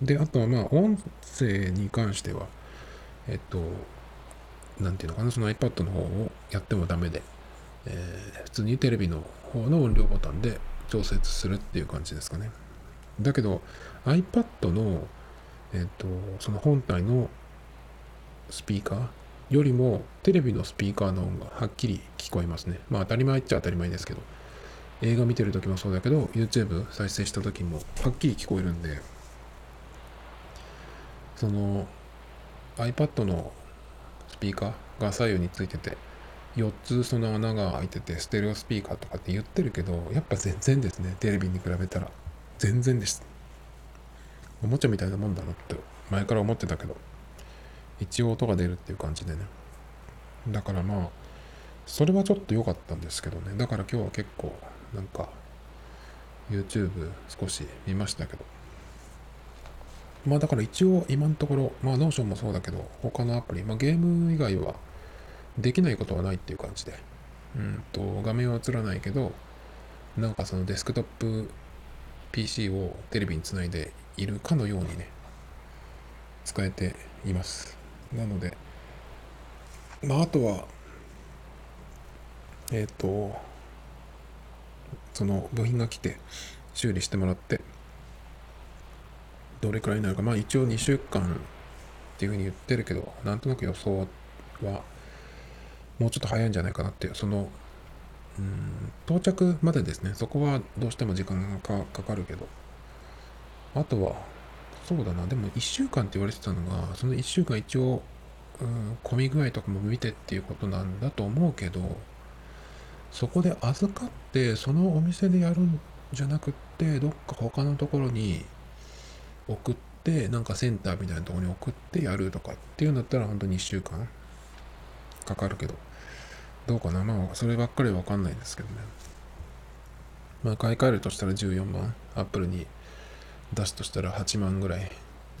であとはまあ音声に関してはえっ、となんていうのかな。その iPad の方をやってもダメで、えー普通にテレビの方の音量ボタンで調節するっていう感じですかね。だけど iPad のえっ、とその本体のスピーカーよりもテレビのスピーカーの音がはっきり聞こえますね。まあ当たり前っちゃ当たり前ですけど。映画見てる時もそうだけど YouTube 再生した時もはっきり聞こえるんで。その iPad のスピーカーが左右についてて4つその穴が開いててステレオスピーカーとかって言ってるけどやっぱ全然ですね。テレビに比べたら。全然です。おもちゃみたいなもんだなって前から思ってたけど。一応音が出るっていう感じでね。だからまあそれはちょっと良かったんですけどね。だから今日は結構なんか YouTube 少し見ましたけど。まあだから一応今のところまあ Notion もそうだけど他のアプリまあゲーム以外はできないことはないっていう感じで。うんと画面は映らないけどなんかそのデスクトップ PC をテレビにつないでいるかのようにね使えています。なのでまああとはえっ、とその部品が来て修理してもらってどれくらいになるか。まあ一応2週間っていうふうに言ってるけどなんとなく予想はもうちょっと早いんじゃないかなっていうそのうん到着までですね。そこはどうしても時間がかかるけど。あとはそうだな。でも1週間って言われてたのがその1週間一応、うん、混み具合とかも見てっていうことなんだと思うけどそこで預かってそのお店でやるんじゃなくってどっか他のところに送ってなんかセンターみたいなとこに送ってやるとかっていうんだったら本当に1週間かかるけどどうかな。まあそればっかりは分かんないですけどね。まあ買い替えるとしたら14万アップルに出すとしたら8万ぐらい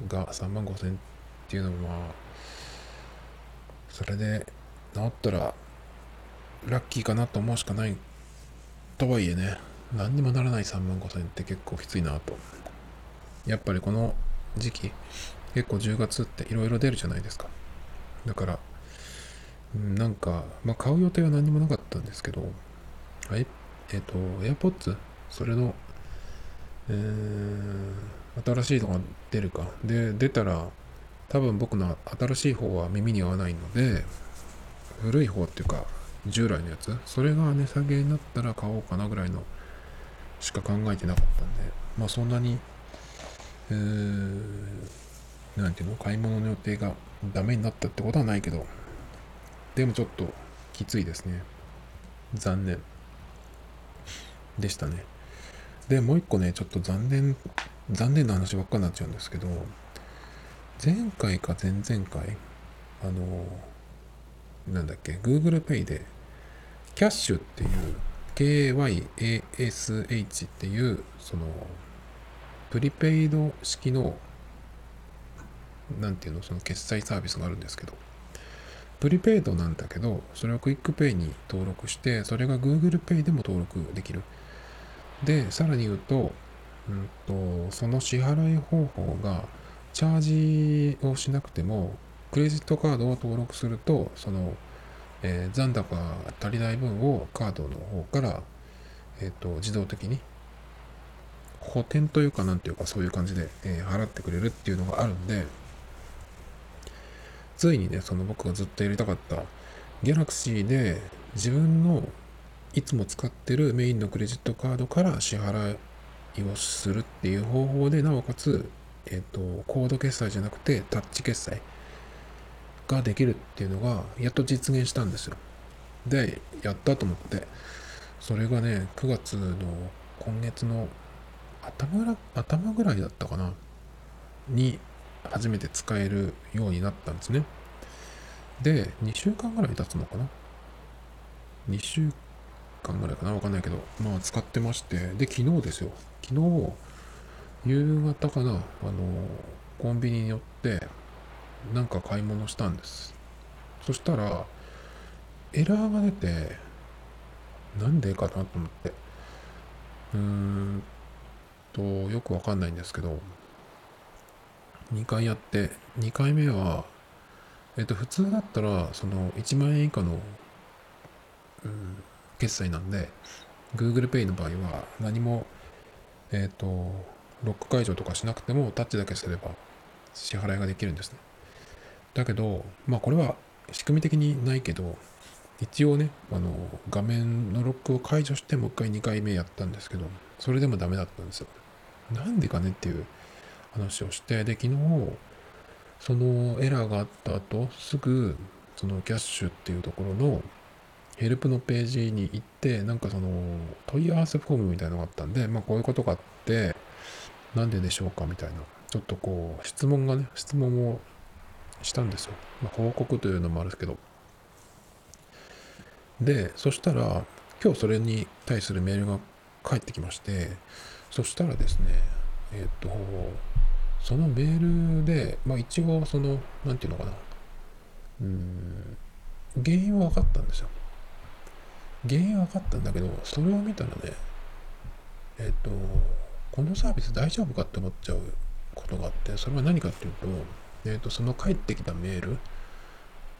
が3万5千っていうのもまあそれで治ったらラッキーかなと思うしかないとはいえね何にもならない3万5千って結構きついなと。やっぱりこの時期結構10月っていろいろ出るじゃないですか。だからうんなんか、まあ、買う予定は何もなかったんですけど、はい、えっ、と、AirPods、それの、え新しいのが出るか。で、出たら、多分僕の新しい方は耳に合わないので、古い方っていうか、従来のやつ、それが値下げになったら買おうかなぐらいのしか考えてなかったんで、まあそんなに、えーなんていうの、買い物の予定がダメになったってことはないけど、でもちょっときついですね。残念。でしたね。で、もう一個ね、ちょっと残念、残念な話ばっかになっちゃうんですけど、前回か前々回、あの、なんだっけ、Google Pay で、キャッシュっていう、KYASH っていう、その、プリペイド式の、なんていうの、その決済サービスがあるんですけど、プリペイドなんだけど、それを QUICPay に登録して、それが Google Pay でも登録できる。で、さらに言うと、うんと、その支払い方法が、チャージをしなくても、クレジットカードを登録すると、その、えー、残高が足りない分をカードの方から、えっ、ー、と、自動的に補填というかなんていうかそういう感じで、えー、払ってくれるっていうのがあるんで、ついにね、その僕がずっとやりたかった Galaxy で自分のいつも使ってるメインのクレジットカードから支払いをするっていう方法で、なおかつ、えっ、と、コード決済じゃなくてタッチ決済ができるっていうのが、やっと実現したんですよ。で、やったと思って、それがね、9月の今月の頭ぐら頭ぐらいだったかなに初めて使えるようになったんですね。で、2週間ぐらい経つのかな ?2 週間ぐらいかなわかんないけど、まあ使ってまして、で、昨日ですよ。昨日、夕方かな、あの、コンビニに寄って、なんか買い物したんです。そしたら、エラーが出て、なんでかなと思って。うーんと、よくわかんないんですけど、2回やって、2回目は、えっと、普通だったら、その1万円以下の、うん、決済なんで、Google Pay の場合は何も、えっ、ー、と、ロック解除とかしなくてもタッチだけすれば支払いができるんですね。だけど、まあこれは仕組み的にないけど、一応ね、あの、画面のロックを解除してもう一回2回目やったんですけど、それでもダメだったんですよ。なんでかねっていう話をして、で、昨日、そのエラーがあった後、すぐ、そのキャッシュっていうところのヘルプのページに行って、なんかその問い合わせフォームみたいなのがあったんで、まあこういうことがあって、なんででしょうかみたいな、ちょっとこう質問がね、質問をしたんですよ。まあ、報告というのもあるんですけど。で、そしたら、今日それに対するメールが返ってきまして、そしたらですね、えっ、と、そのメールで、まあ一応その、なんていうのかな、うん、原因は分かったんですよ。原因分かったんだけど、それを見たらね、えっ、ー、と、このサービス大丈夫かって思っちゃうことがあって、それは何かっていうと、えっ、ー、と、その返ってきたメール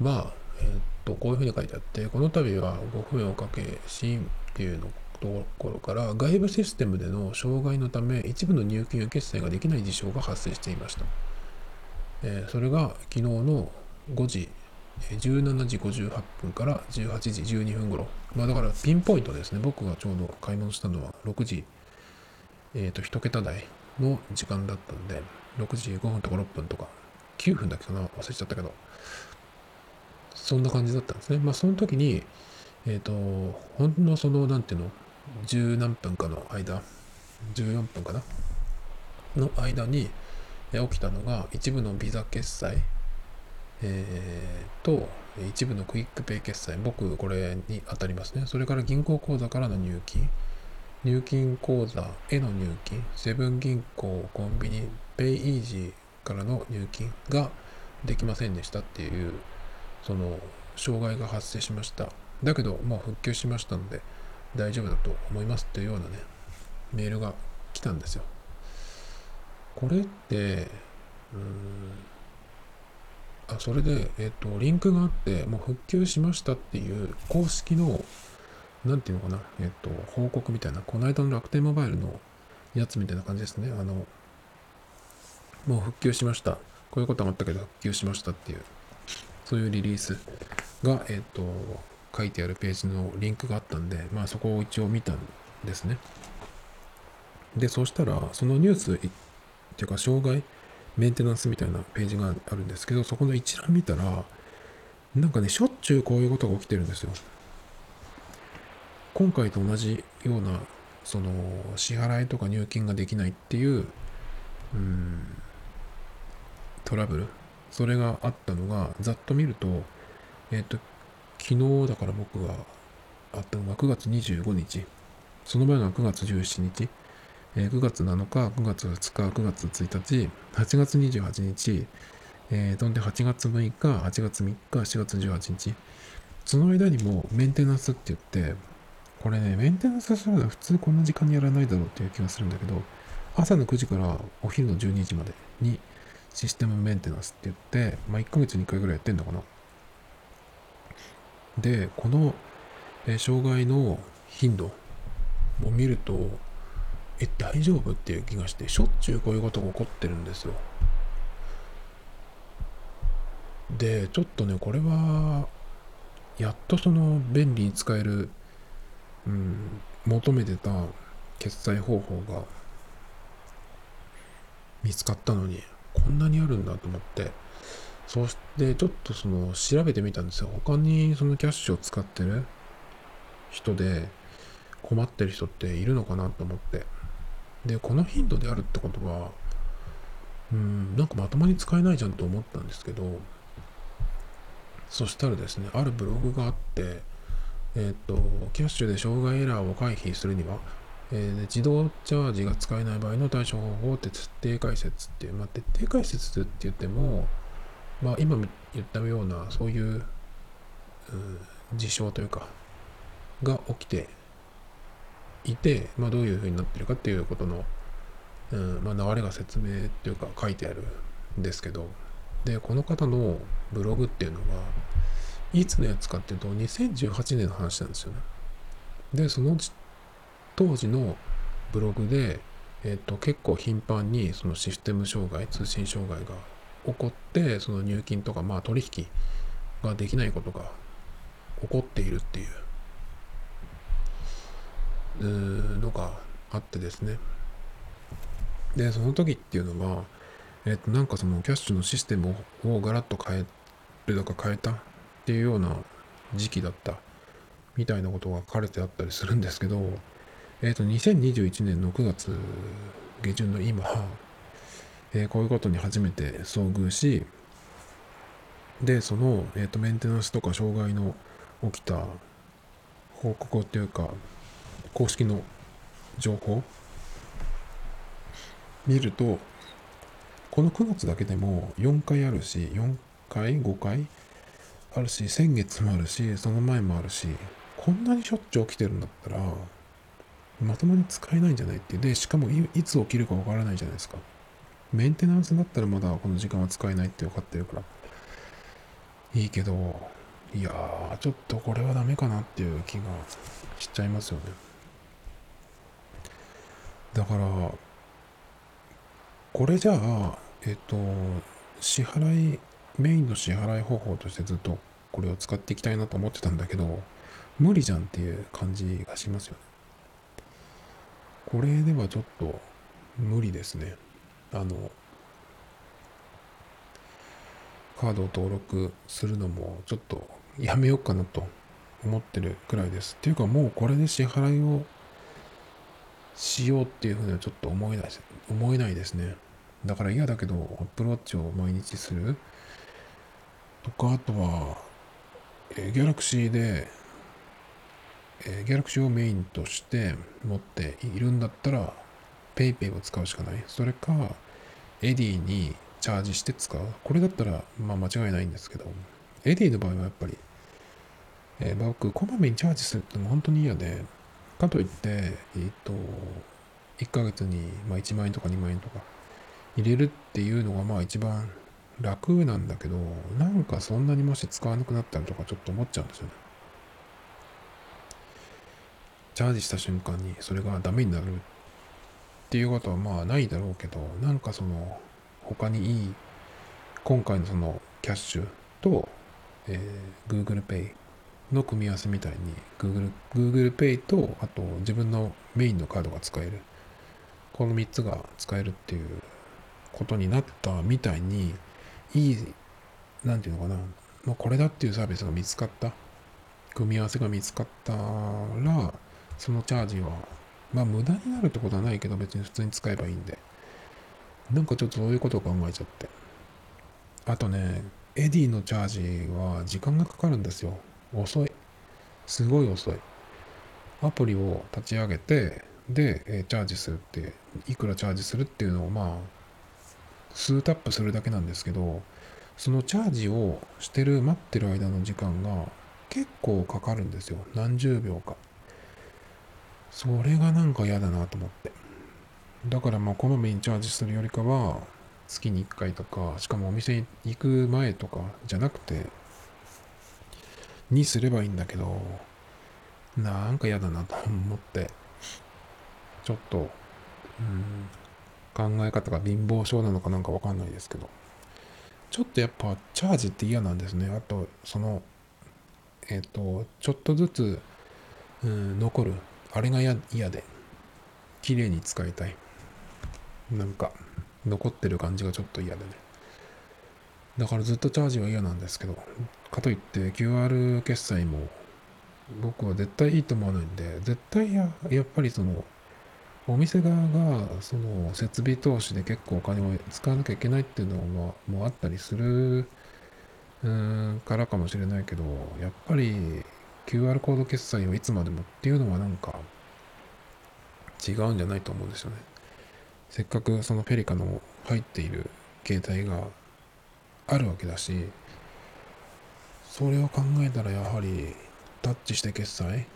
は、えっ、ー、と、こういうふうに書いてあって、この度はご不明をかけ、新っていうのところから外部システムでの障害のため一部の入金や決済ができない事象が発生していました。えー、それが昨日の5時17時58分から18時12分頃。まあだからピンポイントですね。僕がちょうど買い物したのは6時、えっ、ー、と、1桁台の時間だったんで、6時5分とか6分とか、9分だっけかな？忘れちゃったけど、そんな感じだったんですね。まあその時に、えっ、ー、と、ほんのその、なんていうの、十何分かの間、14分かな？の間に起きたのが、一部のビザ決済、えー、と、一部の QUICPay 決済、僕これに当たりますね。それから銀行口座からの入金、入金口座への入金、セブン銀行、コンビニ、 Pay-easy からの入金ができませんでしたっていう、その、障害が発生しました。だけど、まあ、復旧しましたので、大丈夫だと思いますっていうようなね、メールが来たんですよ。これって、うーんあそれで、えっ、と、リンクがあって、もう復旧しましたっていう公式の、なんていうのかな、えっ、と、報告みたいな、この間の楽天モバイルのやつみたいな感じですね。あの、もう復旧しました。こういうことがあったけど復旧しましたっていう、そういうリリースが、えっ、と、書いてあるページのリンクがあったんで、まあそこを一応見たんですね。で、そしたら、そのニュース、っていうか、障害、メンテナンスみたいなページがあるんですけど、そこの一覧見たら、なんかね、しょっちゅうこういうことが起きてるんですよ。今回と同じようなその支払いとか入金ができないっていううんトラブル。それがあったのがざっと見るとえっ、と昨日だから僕があったのが9月25日。その前が9月17日、えー9月7日9月2日9月1日8月28日えー、とんで8月6日8月3日7月18日。その間にもメンテナンスって言ってこれねメンテナンスするのは普通こんな時間にやらないだろうっていう気がするんだけど朝の9時からお昼の12時までにシステムメンテナンスって言って、まあ、1ヶ月に1回ぐらいやってんのかな。でこの、えー障害の頻度を見るとえ大丈夫っていう気がしてしょっちゅうこういうことが起こってるんですよ。でちょっとねこれはやっとその便利に使える、うん、求めてた決済方法が見つかったのにこんなにあるんだと思って。そしてちょっとその調べてみたんですよ。他にそのキャッシュを使ってる人で困ってる人っているのかなと思って。でこの頻度であるってことはうんなんかまともに使えないじゃんと思ったんですけどそしたらですねあるブログがあってえっ、とキャッシュで障害エラーを回避するには、えー自動チャージが使えない場合の対処方法を徹底解説っていう、まあ、徹底解説って言っても、まあ、今言ったようなそういう、う事象というかが起きていて、まあ、どういうふうになってるかっていうことの、うんまあ、流れが説明っていうか書いてあるんですけどでこの方のブログっていうのはいつのやつかっていうと2018年の話なんですよね。でその当時のブログで、えっと結構頻繁にそのシステム障害通信障害が起こってその入金とかまあ取引ができないことが起こっているっていうのがあってですね。でその時っていうのはえっとなんかそのキャッシュのシステムをガラッと変えるとか変えたっていうような時期だったみたいなことが書かれてあったりするんですけどえっと2021年の9月下旬の今、えーこういうことに初めて遭遇しでその、えー、とメンテナンスとか障害の起きた報告っていうか公式の情報？見るとこの9月だけでも4回あるし4回5回あるし先月もあるしその前もあるしこんなにしょっちゅう起きてるんだったらまともに使えないんじゃないってでしかもいつ起きるかわからないじゃないですか。メンテナンスだったらまだこの時間は使えないって分かってるから。いいけどいやーちょっとこれはダメかなっていう気がしちゃいますよね。だからこれじゃあえっと支払いメインの支払い方法としてずっとこれを使っていきたいなと思ってたんだけど無理じゃんっていう感じがしますよね。これではちょっと無理ですね。あのカードを登録するのもちょっとやめようかなと思ってるくらいです。っていうかもうこれで支払いをしようっていうふうにはちょっと思えない思えないですね。だから嫌だけど Apple Watch を毎日する。とかあとは、えー、Galaxy で、えー、Galaxy をメインとして持っているんだったら PayPay を使うしかない。それか Edy にチャージして使う。これだったらまあ間違いないんですけど。 Edy の場合はやっぱり、えー僕こまめにチャージするってのも本当に嫌で。かといってえっ、と1ヶ月に、まあ、1万円とか2万円とか入れるっていうのがまあ一番楽なんだけどなんかそんなにもし使わなくなったらとかちょっと思っちゃうんですよね。チャージした瞬間にそれがダメになるっていうことはまあないだろうけどなんかその他にいい今回のそのキャッシュと、えー Google Pay の組み合わせみたいに Google, Google Pay とあと自分のメインのカードが使えるこの3つが使えるっていうことになったみたいにいいなんていうのかな、まあ、これだっていうサービスが見つかった組み合わせが見つかったらそのチャージはまあ無駄になるってことはないけど別に普通に使えばいいんで。なんかちょっとそういうことを考えちゃって。あとね、エディのチャージは時間がかかるんですよ。遅い。すごい遅い。アプリを立ち上げて、で、えチャージするって、いくらチャージするっていうのをまあ、数タップするだけなんですけど、そのチャージをしてる、待ってる間の時間が結構かかるんですよ。何十秒か。それがなんか嫌だなと思って。だからまあ、こまめにチャージするよりかは、月に1回とか、しかもお店に行く前とかじゃなくて、にすればいいんだけど、なんか嫌だなと思って、ちょっと、うん、考え方が貧乏症なのかなんかわかんないですけど、ちょっとやっぱチャージって嫌なんですね。あと、その、えっ、ー、と、ちょっとずつ、うん、残る、あれが嫌で、綺麗に使いたい。なんか、残ってる感じがちょっと嫌でね。だからずっとチャージは嫌なんですけど、かといって QR 決済も僕は絶対いいと思わないんで、絶対ややっぱりその、お店側がその設備投資で結構お金を使わなきゃいけないっていうのはもうあったりするうんからかもしれないけど、やっぱり QR コード決済をいつまでもっていうのはなんか違うんじゃないと思うんですよね。せっかくそのペリカの入っている携帯があるわけだし、それを考えたらやはりタッチして決済？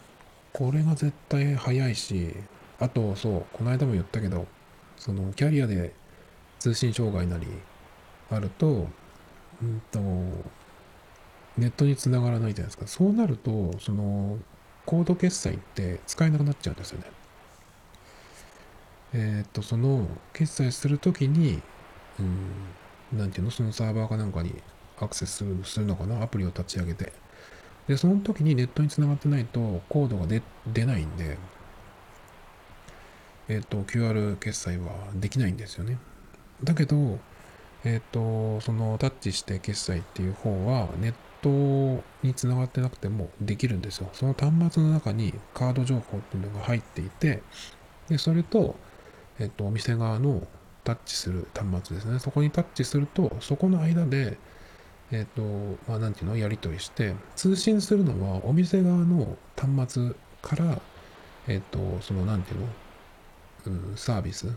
これが絶対早いし、あとそう、この間も言ったけど、そのキャリアで通信障害なりあると、うんと、ネットにつながらないじゃないですか。そうなると、その、コード決済って使えなくなっちゃうんですよね。えっ、と、その、決済するときに、うん、なんていうの、そのサーバーかなんかにアクセスするのかな、アプリを立ち上げて。で、その時にネットにつながってないと、コードが出ないんで、えっ、と、QR 決済はできないんですよね。だけど、えっ、と、そのタッチして決済っていう方は、ネットにつながってなくてもできるんですよ。その端末の中にカード情報っていうのが入っていて、で、それと、えっと、お店側のタッチする端末ですね。そこにタッチすると、そこの間で、えっと、まあ、なんていうの、やり取りして、通信するのはお店側の端末から、えっと、その、なんていうの、うん、サービス、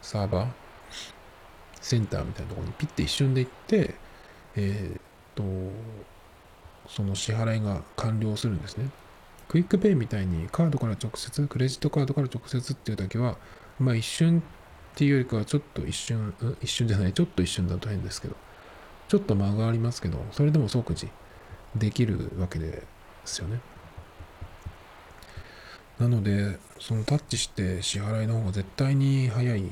サーバー、センターみたいなところにピッて一瞬で行って、えっと、その支払いが完了するんですね。 QUICPay みたいにカードから直接、クレジットカードから直接っていうだけは、まあ一瞬っていうよりかはちょっと一瞬、うん、一瞬じゃない、ちょっと一瞬だと変ですけど、ちょっと間がありますけど、それでも即時できるわけですよね。なので、そのタッチして支払いの方が絶対に早い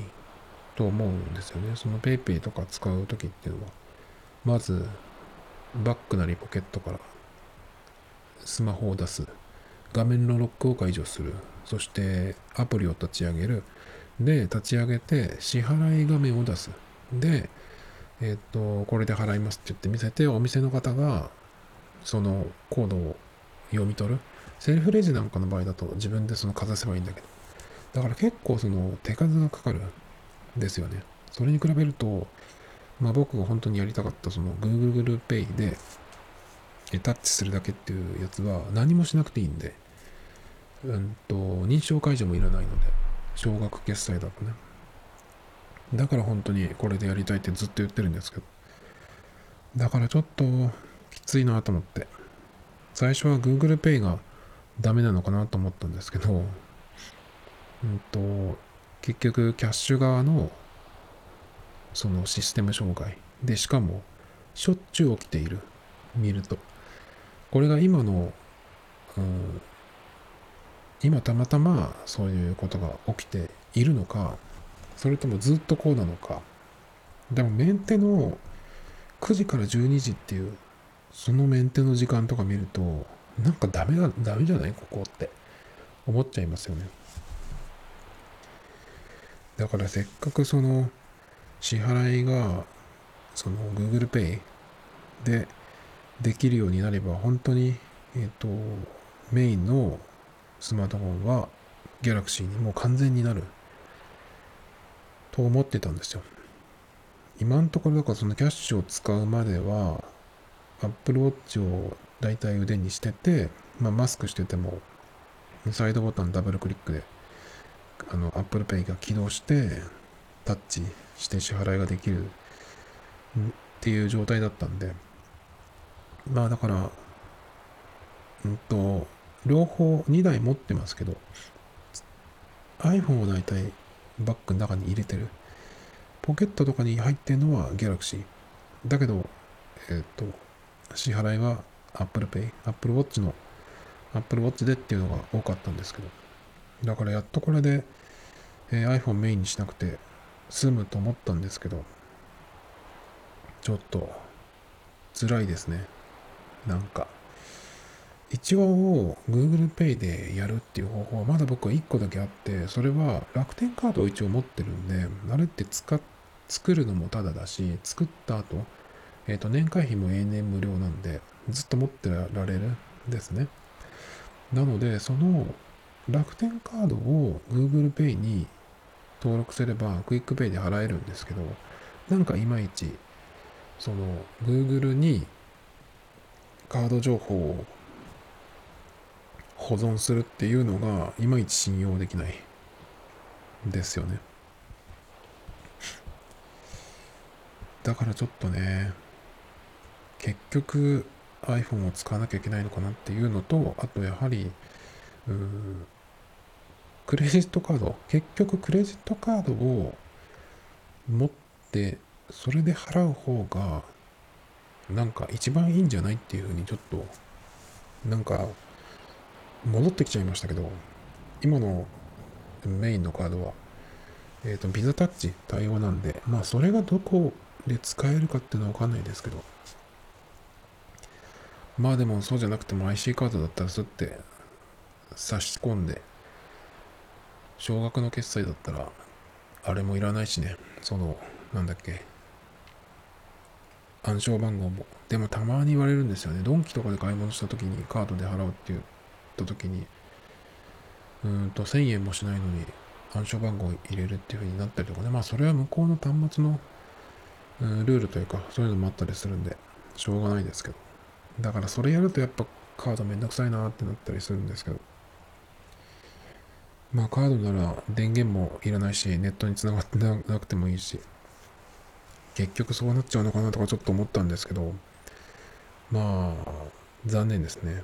と思うんですよね。その PayPay とか使う時っていうのは、まずバックなりポケットからスマホを出す。画面のロックを解除する。そしてアプリを立ち上げる。で、立ち上げて、支払い画面を出す。で、えっ、と、これで払いますって言って見せて、お店の方が、そのコードを読み取る。セルフレジなんかの場合だと自分でそのかざせばいいんだけど。だから結構その手数がかかるんですよね。それに比べると、まあ僕が本当にやりたかったその Google Pay でタッチするだけっていうやつは何もしなくていいんで、うんと、認証解除もいらないので。少額決済だとね。だから本当にこれでやりたいってずっと言ってるんですけど。だからちょっときついなと思って。最初は Google Pay がダメなのかなと思ったんですけど、うんと、結局キャッシュ側のそのシステム障害で、しかもしょっちゅう起きている。見ると。これが今の、うん、今たまたまそういうことが起きているのか、それともずっとこうなのか。でもメンテの9時から12時っていう、そのメンテの時間とか見ると、なんかダメだ、ダメじゃない？ここって思っちゃいますよね。だからせっかくその支払いがその Google Pay でできるようになれば本当にえっ、ー、とメインのスマートフォンはギャラクシーにもう完全になると思ってたんですよ。今のところだからそのキャッシュを使うまでは Apple Watch をだいたい腕にしてて、まあ、マスクしててもサイドボタンダブルクリックであの Apple Pay が起動してタッチして支払いができるっていう状態だったんでまあだからうんと両方2台持ってますけど iPhone を大体バッグの中に入れてる。ポケットとかに入ってるのは Galaxy だけどえっ、ー、と支払いは Apple Pay Apple Watch の Apple Watch でっていうのが多かったんですけど。だからやっとこれで、えー、iPhone メインにしなくて済むと思ったんですけどちょっと辛いですね。なんか。一応 Google Pay でやるっていう方法はまだ僕は1個だけあってそれは楽天カードを一応持ってるんであれって使作るのもタダだし作った後えっ、ー、と年会費も永年無料なんでずっと持ってられるんですね。なのでその楽天カードを Google Pay に登録すればクイックペイで払えるんですけどなんかいまいちその Google にカード情報を保存するっていうのがいまいち信用できない。ですよね。だからちょっとね結局 iPhone を使わなきゃいけないのかなっていうのとあとやはりクレジットカード。結局クレジットカードを持ってそれで払う方がなんか一番いいんじゃないっていうふうにちょっとなんか戻ってきちゃいましたけど、今のメインのカードは、えっ、ー、と、ビザタッチ対応なんで、まあ、それがどこで使えるかっていうのはわかんないですけど、まあでもそうじゃなくても IC カードだったらすって差し込んで、少額の決済だったら、あれもいらないしね、その、なんだっけ、暗証番号も。でもたまに言われるんですよね。ドンキとかで買い物した時にカードで払うっていうった時にうんと1000円もしないのに暗証番号を入れるっていう風になったりとかね。まあそれは向こうの端末の、ルールというかそういうのもあったりするんでしょうがないですけど。だからそれやるとやっぱカードめんどくさいなってなったりするんですけど。まあカードなら電源もいらないしネットにつながってなくてもいいし結局そうなっちゃうのかなとかちょっと思ったんですけど。まあ残念ですね。